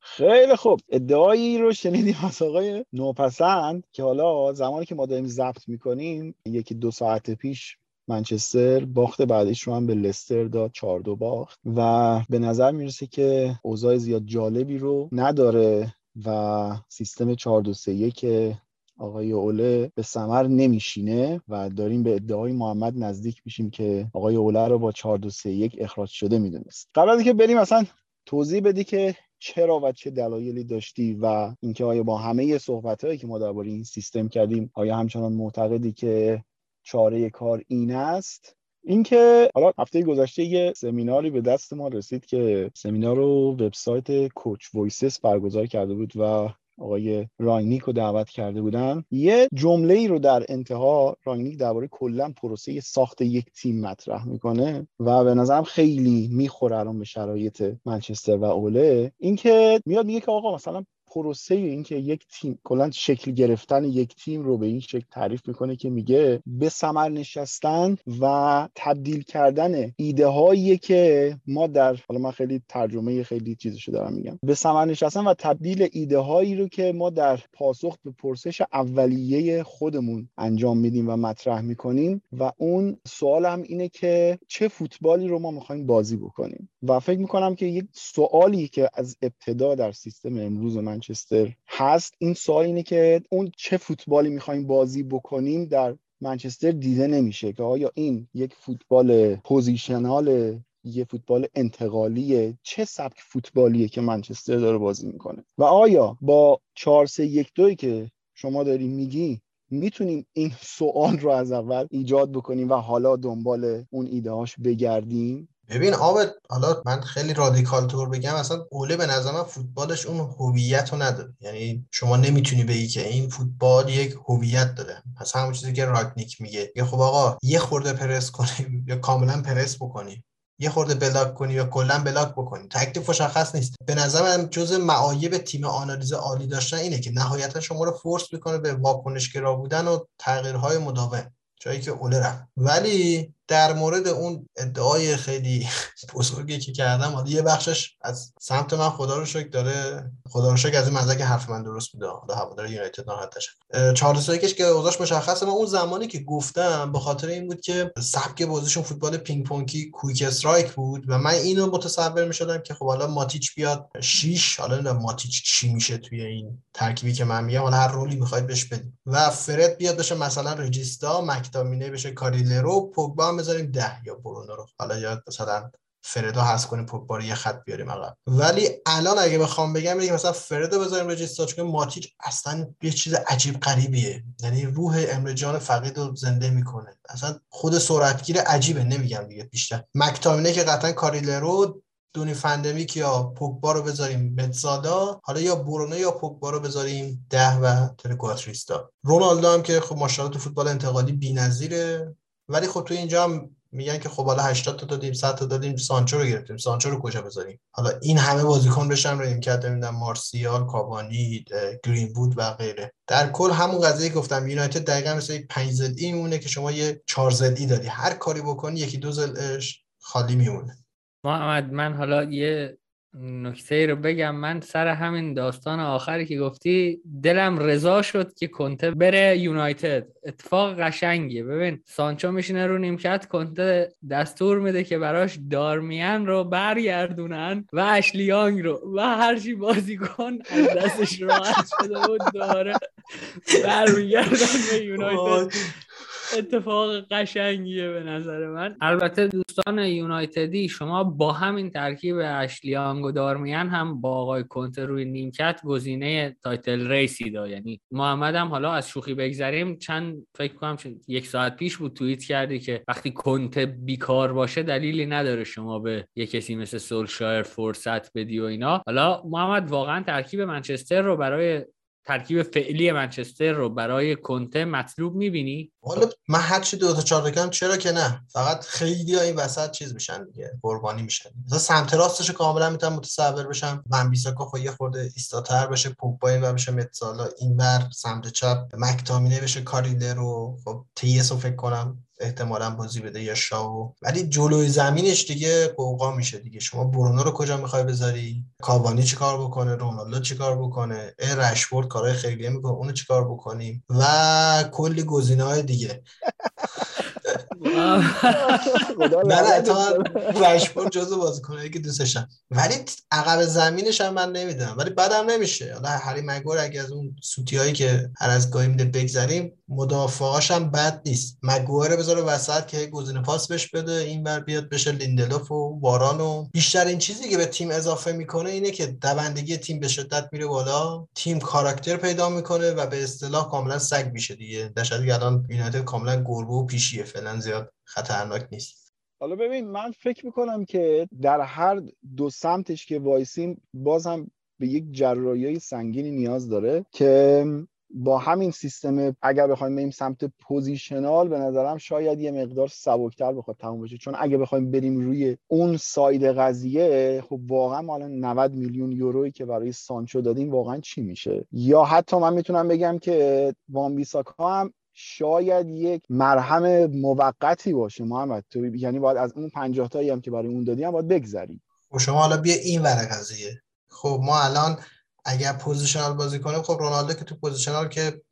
خیلی خوب. ادعایی رو شنیدیم از آقای نوپسند که حالا زمانی که ما داریم ضبط می‌کنیم یکی دو ساعت پیش منچستر باخت بعدش رو هم به لستر داد چهار دو باخت. و به نظر می‌رسه که اوضاع زیاد جالبی رو نداره و سیستم 4 2 3 که آقای اوله به سمر نمیشینه و داریم به ادعای محمد نزدیک میشیم که آقای اوله رو با 4 2 3 1 اخراج شده می‌دونست. قبل از اینکه بریم اصلا توضیح بدی که چرا و چه دلایلی داشتی و اینکه آیا با همه صحبت هایی که ما درباره این سیستم کردیم آیا همچنان معتقدی که چاره کار این است؟ اینکه حالا هفته گذشته یه سمیناری به دست ما رسید که سمینار رو وبسایت Coaches' Voice برگزار کرده بود و آقای رانگنیک رو دعوت کرده بودن. یه جمله ای رو در انتها رانگنیک درباره کلا پروسه ساخت یک تیم مطرح می‌کنه و به نظرم خیلی می‌خوره الان به شرایط منچستر و اوله. اینکه میاد میگه که آقا مثلا پروسه اینکه یک تیم کلا شکل گرفتن یک تیم رو به این شکل تعریف می‌کنه که میگه به ثمر نشستن و تبدیل کردن ایده هایی که ما در حالا من خیلی ترجمه خیلی چیزشو دارم میگم. به ثمر نشستن و تبدیل ایده هایی رو که ما در پاسخ به پرسش اولیه خودمون انجام میدیم و مطرح می‌کنیم و اون سوال هم اینه که چه فوتبالی رو ما می‌خوایم بازی بکنیم؟ و فکر می‌کنم که یک سوالی که از ابتدا در سیستم امروز من منچستر هست. این سوال اینه که اون چه فوتبالی می‌خوایم بازی بکنیم در منچستر دیده نمیشه که آیا این یک فوتبال پوزیشنال یه فوتبال انتقالیه؟ چه سبک فوتبالیه که منچستر داره بازی می‌کنه؟ و آیا با 4 3 1 2 که شما داری میگی می‌تونیم این سوال رو از اول ایجاد بکنیم و حالا دنبال اون ایدهاش بگردیم؟ ببین آبد حالا من خیلی رادیکال تور بگم اصلا اوله به نظر من فوتبالش اون هویت رو نداره. یعنی شما نمی‌تونی بگی که این فوتبال یک هویت داره. پس همون چیزی که راکنیک میگه. یه خب آقا یه خورده پرس کنیم یا کاملا پرس بکنیم یه خورده block کنی یا کلا block بکنی. تکلیف مشخص نیست. به نظر من جز معایب تیم آنالیز عالی داشتن اینه که نهایتا شما رو force می‌کنه به واکنشگرا بودن و تغییرهای مداوم. جایی که اوله رفت. ولی در مورد اون ادعای خیلی بزرگی که کردم حالا یه بخشش از سمت من خدا رو شکر داره. خدا رو شکر از این منظر که حرف من درست بوده حالا هوادار یونایتد ناراحت نشه. چهار یکش که اوضاعش مشخصه. من اون زمانی که گفتم به خاطر این بود که سبک بازیشون فوتبال پینگ پونگی quick strike بود و من اینو متصور می‌شدم که خب حالا ماتیچ بیاد 6 حالا ماتیچ چی میشه توی این ترکیبی که من میگم. حالا هر role ی می‌خواید بهش بدید. و فرد بیاد بشه مثلا regista مکتامینه بشه کاریلرو پوگبا بذاریم ده یا برونو رو. حالا یا مثلا فردو هست کنیم پوگبا یه خط بیاریم عقب. ولی الان اگه بخوام بگم بگم مثلا فردو بذاریم رجیستا چون ماتیچ اصلا یه چیز عجیب غریبیه. یعنی روح امرجان فقید رو زنده می‌کنه. اصلا خود سرعتگیر عجیبه نمیگم دیگه بیشتر. مکتامینه که قطعا کاریلرو دونی فندمیک یا پوگبا رو بذاریم متزادا حالا یا برونو یا پوگبا رو بذاریم ده و ترکواتریستا. رونالدو هم که خب ماشاءالله تو فوتبال انتقالی بی‌نظیره. ولی خب تو اینجا هم میگن که خب حالا 80 تا دادیم 100 تا دادیم سانچو رو گرفتیم. سانچو رو کجا بذاریم؟ حالا این همه بازیکن بشن رو امکان نمیدن. مارسیال کاوانی گرین بود و غیره. در کل همون قضیه گفتم. یونایتد دقیقا مثل 5 زد ای میمونه که شما یه 4 زد ای دادی. هر کاری بکنی یکی دو زلش خالی میمونه. محمد من حالا یه نکته رو بگم من سر همین داستان آخری که گفتی دلم رضا شد که کنته بره یونایتد. اتفاق قشنگیه. ببین سانچو میشینه رو نیمکت کنته دستور میده که براش دارمیان رو برگردونن و اشلیانگ رو. و هرچی بازی کن از دستش راحت شده بود داره برمیگردن به یونایتد. اتفاق قشنگیه به نظر من. البته دوستان یونایتدی شما با همین ترکیب اشلی یانگ و دارمیان هم با آقای کنته روی نیمکت گزینه title race ای ‌دا یعنی محمد هم حالا از شوخی بگذریم. چند فکر کنم یک ساعت پیش بود توییت کردی که وقتی کنته بیکار باشه دلیلی نداره شما به یه کسی مثل سولشایر فرصت بدی و اینا. حالا محمد واقعا ترکیب منچستر رو برای ترکیب فعلی منچستر رو برای کنته مطلوب می‌بینی؟ حالا من هر چی دو تا چهار کم چرا که نه؟ فقط خیلی این وسط چیز میشن دیگه قربانی میشن. مثلا سمت راستش کاملا می‌تونم متصور بشم من بیساکا خب یه خورده ایستاتر بشه پوگبا این بشه متسالا این بر سمت چپ مکتامینه بشه کاریده رو خب تیس رو فکر کنم. احتمالا بازی بده یا شاو. ولی جلوی زمینش دیگه قوقا میشه دیگه. شما برونو رو کجا می‌خوای بذاری؟ کاوانی چیکار بکنه؟ رونالدو چیکار بکنه؟ ای رشفورد کارهای خیلی می‌کنه. اونو چیکار بکنیم؟ و کلی گزینه های دیگه نه اتفاقا رشفورد جزو بازیکنایی که دوستشم. ولی عقب زمینش هم من نمی‌دونم. ولی بعدم نمیشه. حالا هری مگور اگه از اون سوتیایی که هر از گاهی میده بگذریم مدافعاش هم بد نیست. مگوئر بذاره وسط که گزینه پاس بهش بده این بر بیاد بشه لیندلوف و واران و بیشتر این چیزی که به تیم اضافه می‌کنه اینه که دوندگی تیم به شدت میره بالا. تیم کاراکتر پیدا می‌کنه و به اصطلاح کاملا سگ میشه دیگه. در دیگه الان یونایتد کاملا گربه و پیشیه. فعلا زیاد خطرناک نیست. حالا ببین من فکر می‌کنم که در هر دو سمتش که وایسیم بازم به یک جراحی سنگینی نیاز داره که با همین سیستم اگر بخوایم بریم سمت positional به نظرم شاید یه مقدار سبکتر بخواد تموم بشه. چون اگه بخوایم بریم روی اون side قضیه خب واقعا ما 90 میلیون یورویی که برای سانچو دادیم واقعا چی میشه؟ یا حتی من می‌تونم بگم که وان بیساکا هم شاید یک مرهم موقتی باشه محمد. تو یعنی باید از اون 50 تایی هم که برای اون دادیم باید بگذری و خب شما حالا بیا این ور قضیه. خب ما الان اگر positional بازی کنه خب رونالدو که تو positional که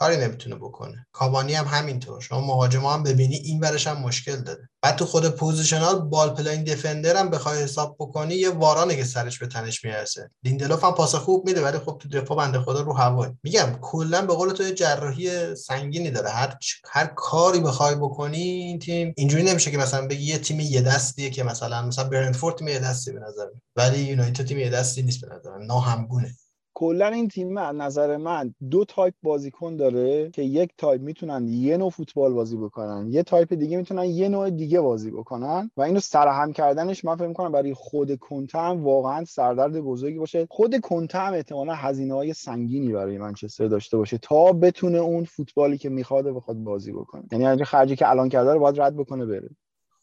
کاری نمی‌تونه بکنه. کاوانی هم همینطور. شما مهاجم هم ببینی این ورش هم مشکل داره. بعد تو خود positional، ball playing defender هم بخوای حساب بکنی یه وارانه که سرش به تنش می‌رسه. لیندلوف هم پاس خوب میده ولی خب تو دفاع بنده خدا رو هوا میگم کلا به قول تو جراحی سنگینی داره. هر هر کاری بخوای بکنی این تیم اینجوری نمیشه که مثلا بگی یه تیم یه دستیه که مثلا مثلا برنتفورد تیم یه دستی به نظر ولی یونایتد تیم یه دستی نیست به نظر ناهمگونه. کلا این تیم از نظر من دو تایپ بازیکن داره که یک تایپ می‌تونن یه نوع فوتبال بازی بکنن یه تایپ دیگه می‌تونن یه نوع دیگه بازی بکنن و اینو سرهم کردنش من فکر می‌کنم برای خود کنته هم واقعا سردرد بزرگی باشه. خود کنته هم احتمالا هزینه های سنگینی برای منچستر داشته باشه تا بتونه اون فوتبالی که می‌خواد بخواد بازی بکنه. یعنی خرجی که الان کرده رو باید رد بکنه بره.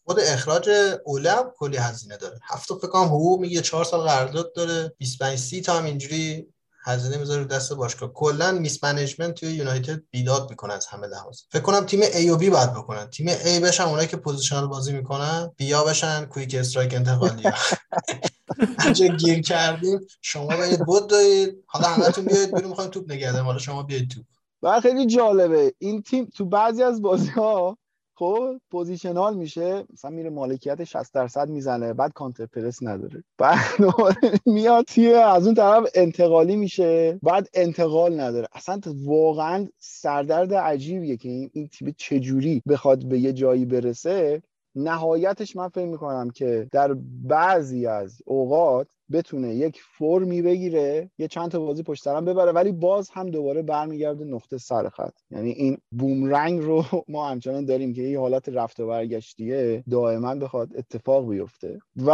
خود اخراج اولم کلی هزینه داره. هفت فکر کنم حقوق میگه 4 سال قرارداد داره. 25 30 تا هم اینجوری هزینه می‌ذاره دست باشگاه. کلا mismanagement توی یونایتد بیداد می‌کنه از همه لحاظ. فکر کنم تیم A و B باید بکنن. تیم A بشن اونایی که positional بازی می‌کنن بیا بشن quick strike انتقالی. اینجا گیر کردیم شما باید بود دارید حالا همتون بیاید بریم می‌خوایم توپ بگردونیم حالا شما بیاید توپ. و خیلی جالبه. این تیم تو بعضی از بازی ها خب پوزیشنال میشه. مثلا میره مالکیت 60 درصد می‌زنه بعد کانتر پرس نداره. بعد میاد تیه از اون طرف انتقالی میشه بعد انتقال نداره. اصلا واقعا سردرد عجیبیه که این, تیم چجوری بخواد به یه جایی برسه. نهایتش من فکر می‌کنم که در بعضی از اوقات بتونه یک فرمی بگیره یه چند تا بازی پشت سرم ببره ولی باز هم دوباره برمیگرده نقطه سر خط. یعنی این بومرنگ رو ما همچنان داریم که یه حالت رفت و برگشتیه دائما بخواد اتفاق بیفته. و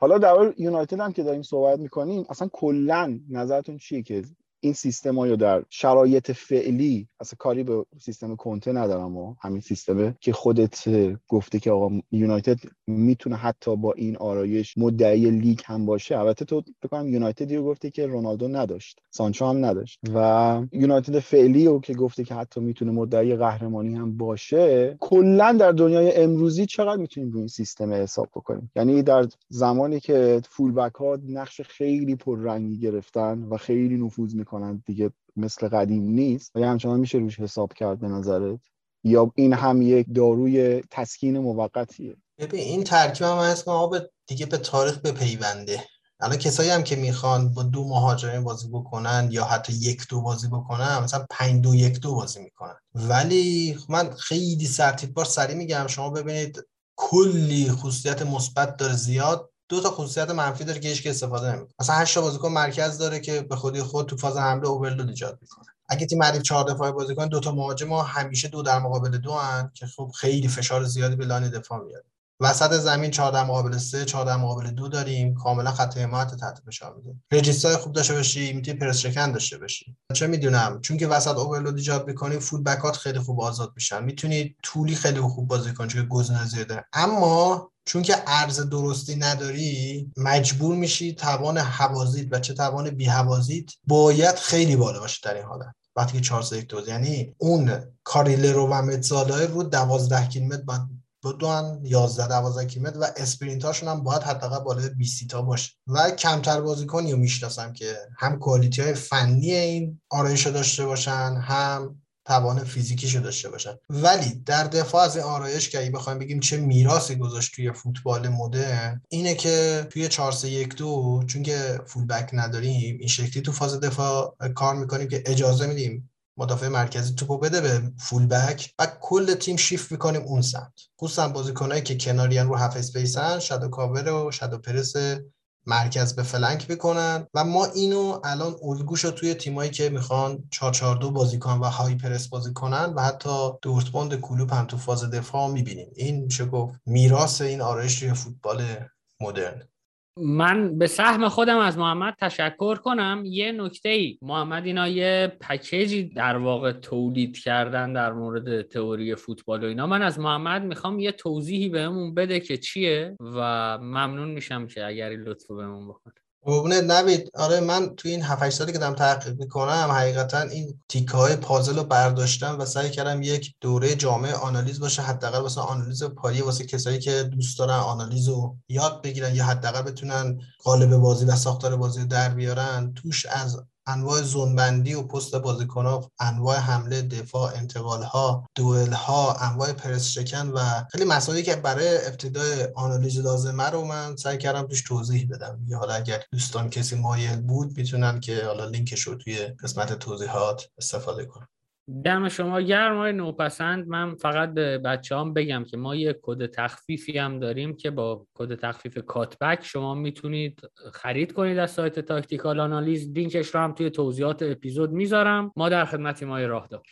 حالا در یونایتد هم که داریم صحبت می‌کنیم اصلا کلا نظرتون چیه که این سیستم رو در شرایط فعلی اصلا کاری به سیستم کنته ندارم و همین سیستمه که خودت گفته که آقا یونایتد می‌تونه حتی با این آرایش مدعی لیگ هم باشه. البته تو بکنم یونایتدی رو گفته که رونالدو نداشت سانچو هم نداشت و یونایتد فعلی رو که گفته که حتی می‌تونه مدعی قهرمانی هم باشه کلا در دنیای امروزی چقدر می‌تونیم روی این سیستم حساب بکنیم؟ یعنی در زمانی که فول بک ها نقش خیلی پررنگی گرفتن و خیلی نفوذ می‌کنن دیگه مثل قدیم نیست و همچنان میشه روش حساب کرد به نظرت؟ یا این هم یک داروی تسکین موقتیه؟ ببین این ترکیب هم هست آب دیگه به تاریخ بپیونده. الان کسایی هم که می‌خوان با دو مهاجمه بازی بکنن یا حتی یک دو بازی بکنن مثلا پنج دو یک دو بازی می‌کنن. ولی من خیلی سرتیب بار سری میگم شما ببینید کلی خصوصیت مثبت داره زیاد. دو تا خصوصیت منفی داره که هیچ استفاده نمی‌کنه. مثلا 8 بازیکن مرکز داره که به خودی خود تو فاز حمله overload ایجاد می‌کنه. اگه تیم حریف 4 دفاعی بازی کنه دو تا مهاجم همیشه دو در مقابل دو ان که خب خیلی فشار زیادی به line دفاع میاره. وسط زمین 4 در مقابل 3 4 در مقابل 2 داریم. کاملا خط حمایت تحت فشار میده. رجیستای خوب داشته باشی می‌تونی پرس چکن داشته باشی. چه می‌دونم چون که وسط اوورلود ایجاد می‌کنی فول بکات خیلی خوب آزاد میشن. می‌تونی طولی خیلی خوب بازی کنی چون گزینه زیاده. اما چون که ارز درستی نداری مجبور میشی توان حوازیت و چه توان بی حوازیت باید خیلی بالا باشه در این حالت. وقتی که 4 3 2 یعنی اون کاریلرو و متزالای رو 12 کیلومتر باید بدون 11 12 کیلومتر و اسپرینت هاشون هم باید حداقل بالای 20 تا باشه. و کمتر بازیکنی رو می‌شناسم که هم کوالیتی های فنی این آرایش داشته باشن هم توان فیزیکیشو داشته باشن. ولی در دفاع از این آرایش که اگه بخوایم بگیم چه میراثی گذاشت توی فوتبال مدرن اینه که توی 4 3 1 2 چون که فول بک نداریم این شکلی تو فاز دفاع کار می‌کنیم که اجازه میدیم مدافع مرکزی توپو بده به fullback و کل تیم شیفت می‌کنیم اون سمت. خصوصا بازیکنایی که کناریان رو half-space ان shadow cover و shadow press مرکز به flank بکنن و ما اینو الان الگوش رو توی تیمایی که می‌خوان 442 بازی کنن و high press بازی کنن و حتی دورتموند کلوب هم تو فاز دفاع می‌بینیم. این میشه گفت میراث این آرایش توی فوتبال مدرن. من به سهم خودم از محمد تشکر کنم. یه نکته ای محمد اینا یه پکیجی در واقع تولید کردن در مورد تئوری فوتبال و اینا. من از محمد می‌خوام یه توضیحی بهمون بده که چیه و ممنون میشم که اگر لطفو بهمون بکنه. قربونت نوید آره من توی این 7 سالی که دارم تحقیق می‌کنم حقیقتا این تیکه های پازل رو برداشتم و سعی کردم یک دوره جامعه آنالیز باشه حداقل واسه آنالیز پایه واسه کسایی که دوست دارن آنالیز رو یاد بگیرن یا حداقل بتونن قالب بازی و ساختار بازی رو در بیارن. توش از انواع زونبندی و پست ها انواع حمله دفاع انتقال ها دوئل ها انواع پرس شکن و خیلی مسائلی که برای ابتدای آنالیز لازمه رو من سعی کردم توش توضیح بدم. یا حالا اگر دوستان کسی مایل بود می‌تونن که حالا لینکش رو توی قسمت توضیحات استفاده کنن. دم شما گرم های نوپسند. من فقط به بچه هم بگم که ما یه کد تخفیفی هم داریم که با کد تخفیف کاتبک شما می‌تونید خرید کنید از سایت تاکتیکال آنالیز. لینکش رو هم توی توضیحات اپیزود می‌ذارم. ما در خدمت ما راه دار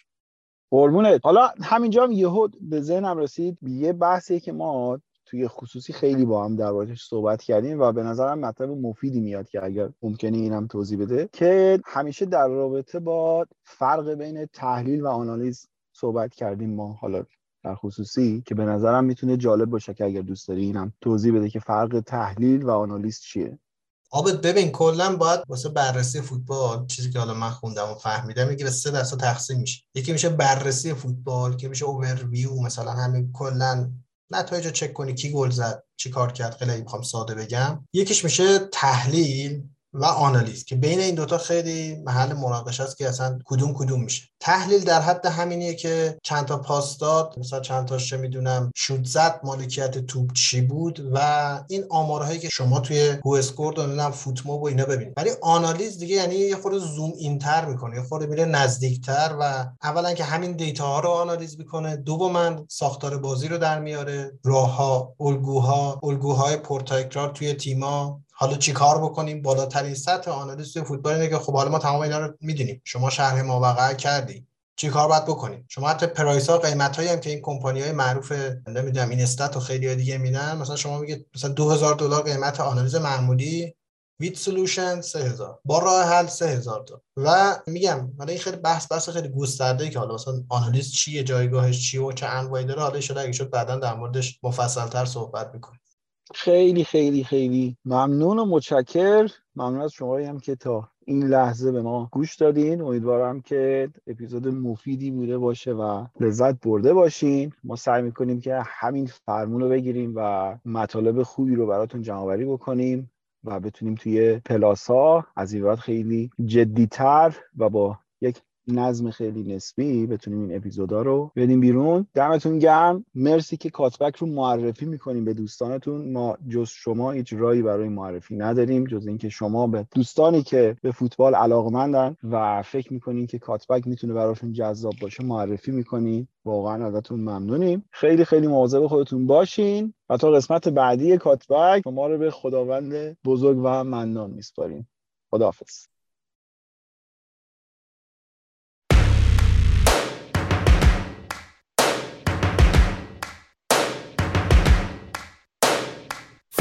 قربونت. حالا همینجا هم یهو به ذهنم رسید یه بحثی که ما توی خصوصی خیلی با هم در صحبت کردیم و به نظرم مطلب مفیدی میاد که اگر ممکنه اینم توضیح بده که همیشه در رابطه با فرق بین تحلیل و آنالیز صحبت کردیم ما حالا در خصوصی که به نظرم می‌تونه جالب باشه که اگر دوست داری اینم توضیح بده که فرق تحلیل و آنالیز چیه. آبت ببین کلا باید واسه بررسی فوتبال چیزی که حالا من خوندم و فهمیدم میگه به سه دسته تقسیم میشه. یکی میشه بررسی فوتبال که میشه اوورویو مثلا همین کلا نتایج رو چک کنی کی گل زد چی کار کرد خیلی می‌خوام ساده بگم. یکیش میشه تحلیل. و آنالیز که بین این دوتا خیلی محل مناقشه است که اصلا کدوم کدوم میشه. تحلیل در حد همینیه که چند تا پاس داد مثلا چند تاش چه می‌دونم شوت زد مالکیت توپ چی بود و این آمارهایی که شما توی هواسکورد و فوتموب و اینا ببینید. ولی آنالیز دیگه یعنی یه خورده zoom in تر می‌کنه یه خورده میره نزدیکتر و اولا که همین data ها رو آنالیز می‌کنه دوما ساختار بازی رو در میاره راه ها الگوها الگوهای پرتکرار توی تیما حالا چی کار بکنیم؟ بالاترین سطح آنالیز توی فوتبال اینه که خب حالا ما تمام اینا رو می‌دونیم. شما شرح موقع کردی. چی کار باید بکنیم؟ شما حتی price ها قیمت هایی هم که این کمپانی های معروف نمی‌دونم این استات و خیلی دیگه میدن. مثلا شما میگه مثلا 2000 دلار قیمت آنالیز معمولی ویت سولوشن 3000 با راه حل 3000 تا. و میگم حالا این خیلی بحث بحث خیلی گسترده که حالا مثلا آنالیز چیه جایگاهش چیه و چه انواعی داره. حالا شده اگه شد بعدا در موردش مفصل صحبت می‌کنیم. خیلی خیلی خیلی ممنون و متشکر. ممنون از شما هم که تا این لحظه به ما گوش دادین. امیدوارم که اپیزود مفیدی بوده باشه و لذت برده باشین. ما سعی می‌کنیم که همین فرمون رو بگیریم و مطالب خوبی رو براتون جمع بکنیم و بتونیم توی پلاسا از این خیلی جدیتر و با یک نظم خیلی نسبی بتونیم این اپیزودا رو بدیم بیرون. دمتون گرم. مرسی که کاتبک رو معرفی می‌کنیم به دوستانتون. ما جز شما هیچ رایی برای معرفی نداریم جز اینکه شما به دوستانی که به فوتبال علاقمندن و فکر می‌کنین که کاتبک می‌تونه براشون جذاب باشه معرفی می‌کنین. واقعا ازتون ممنونیم. خیلی خیلی مواظب خودتون باشین و تا قسمت بعدی کاتبک شما رو به خداوند بزرگ و منان میسپاریم. خداحافظ.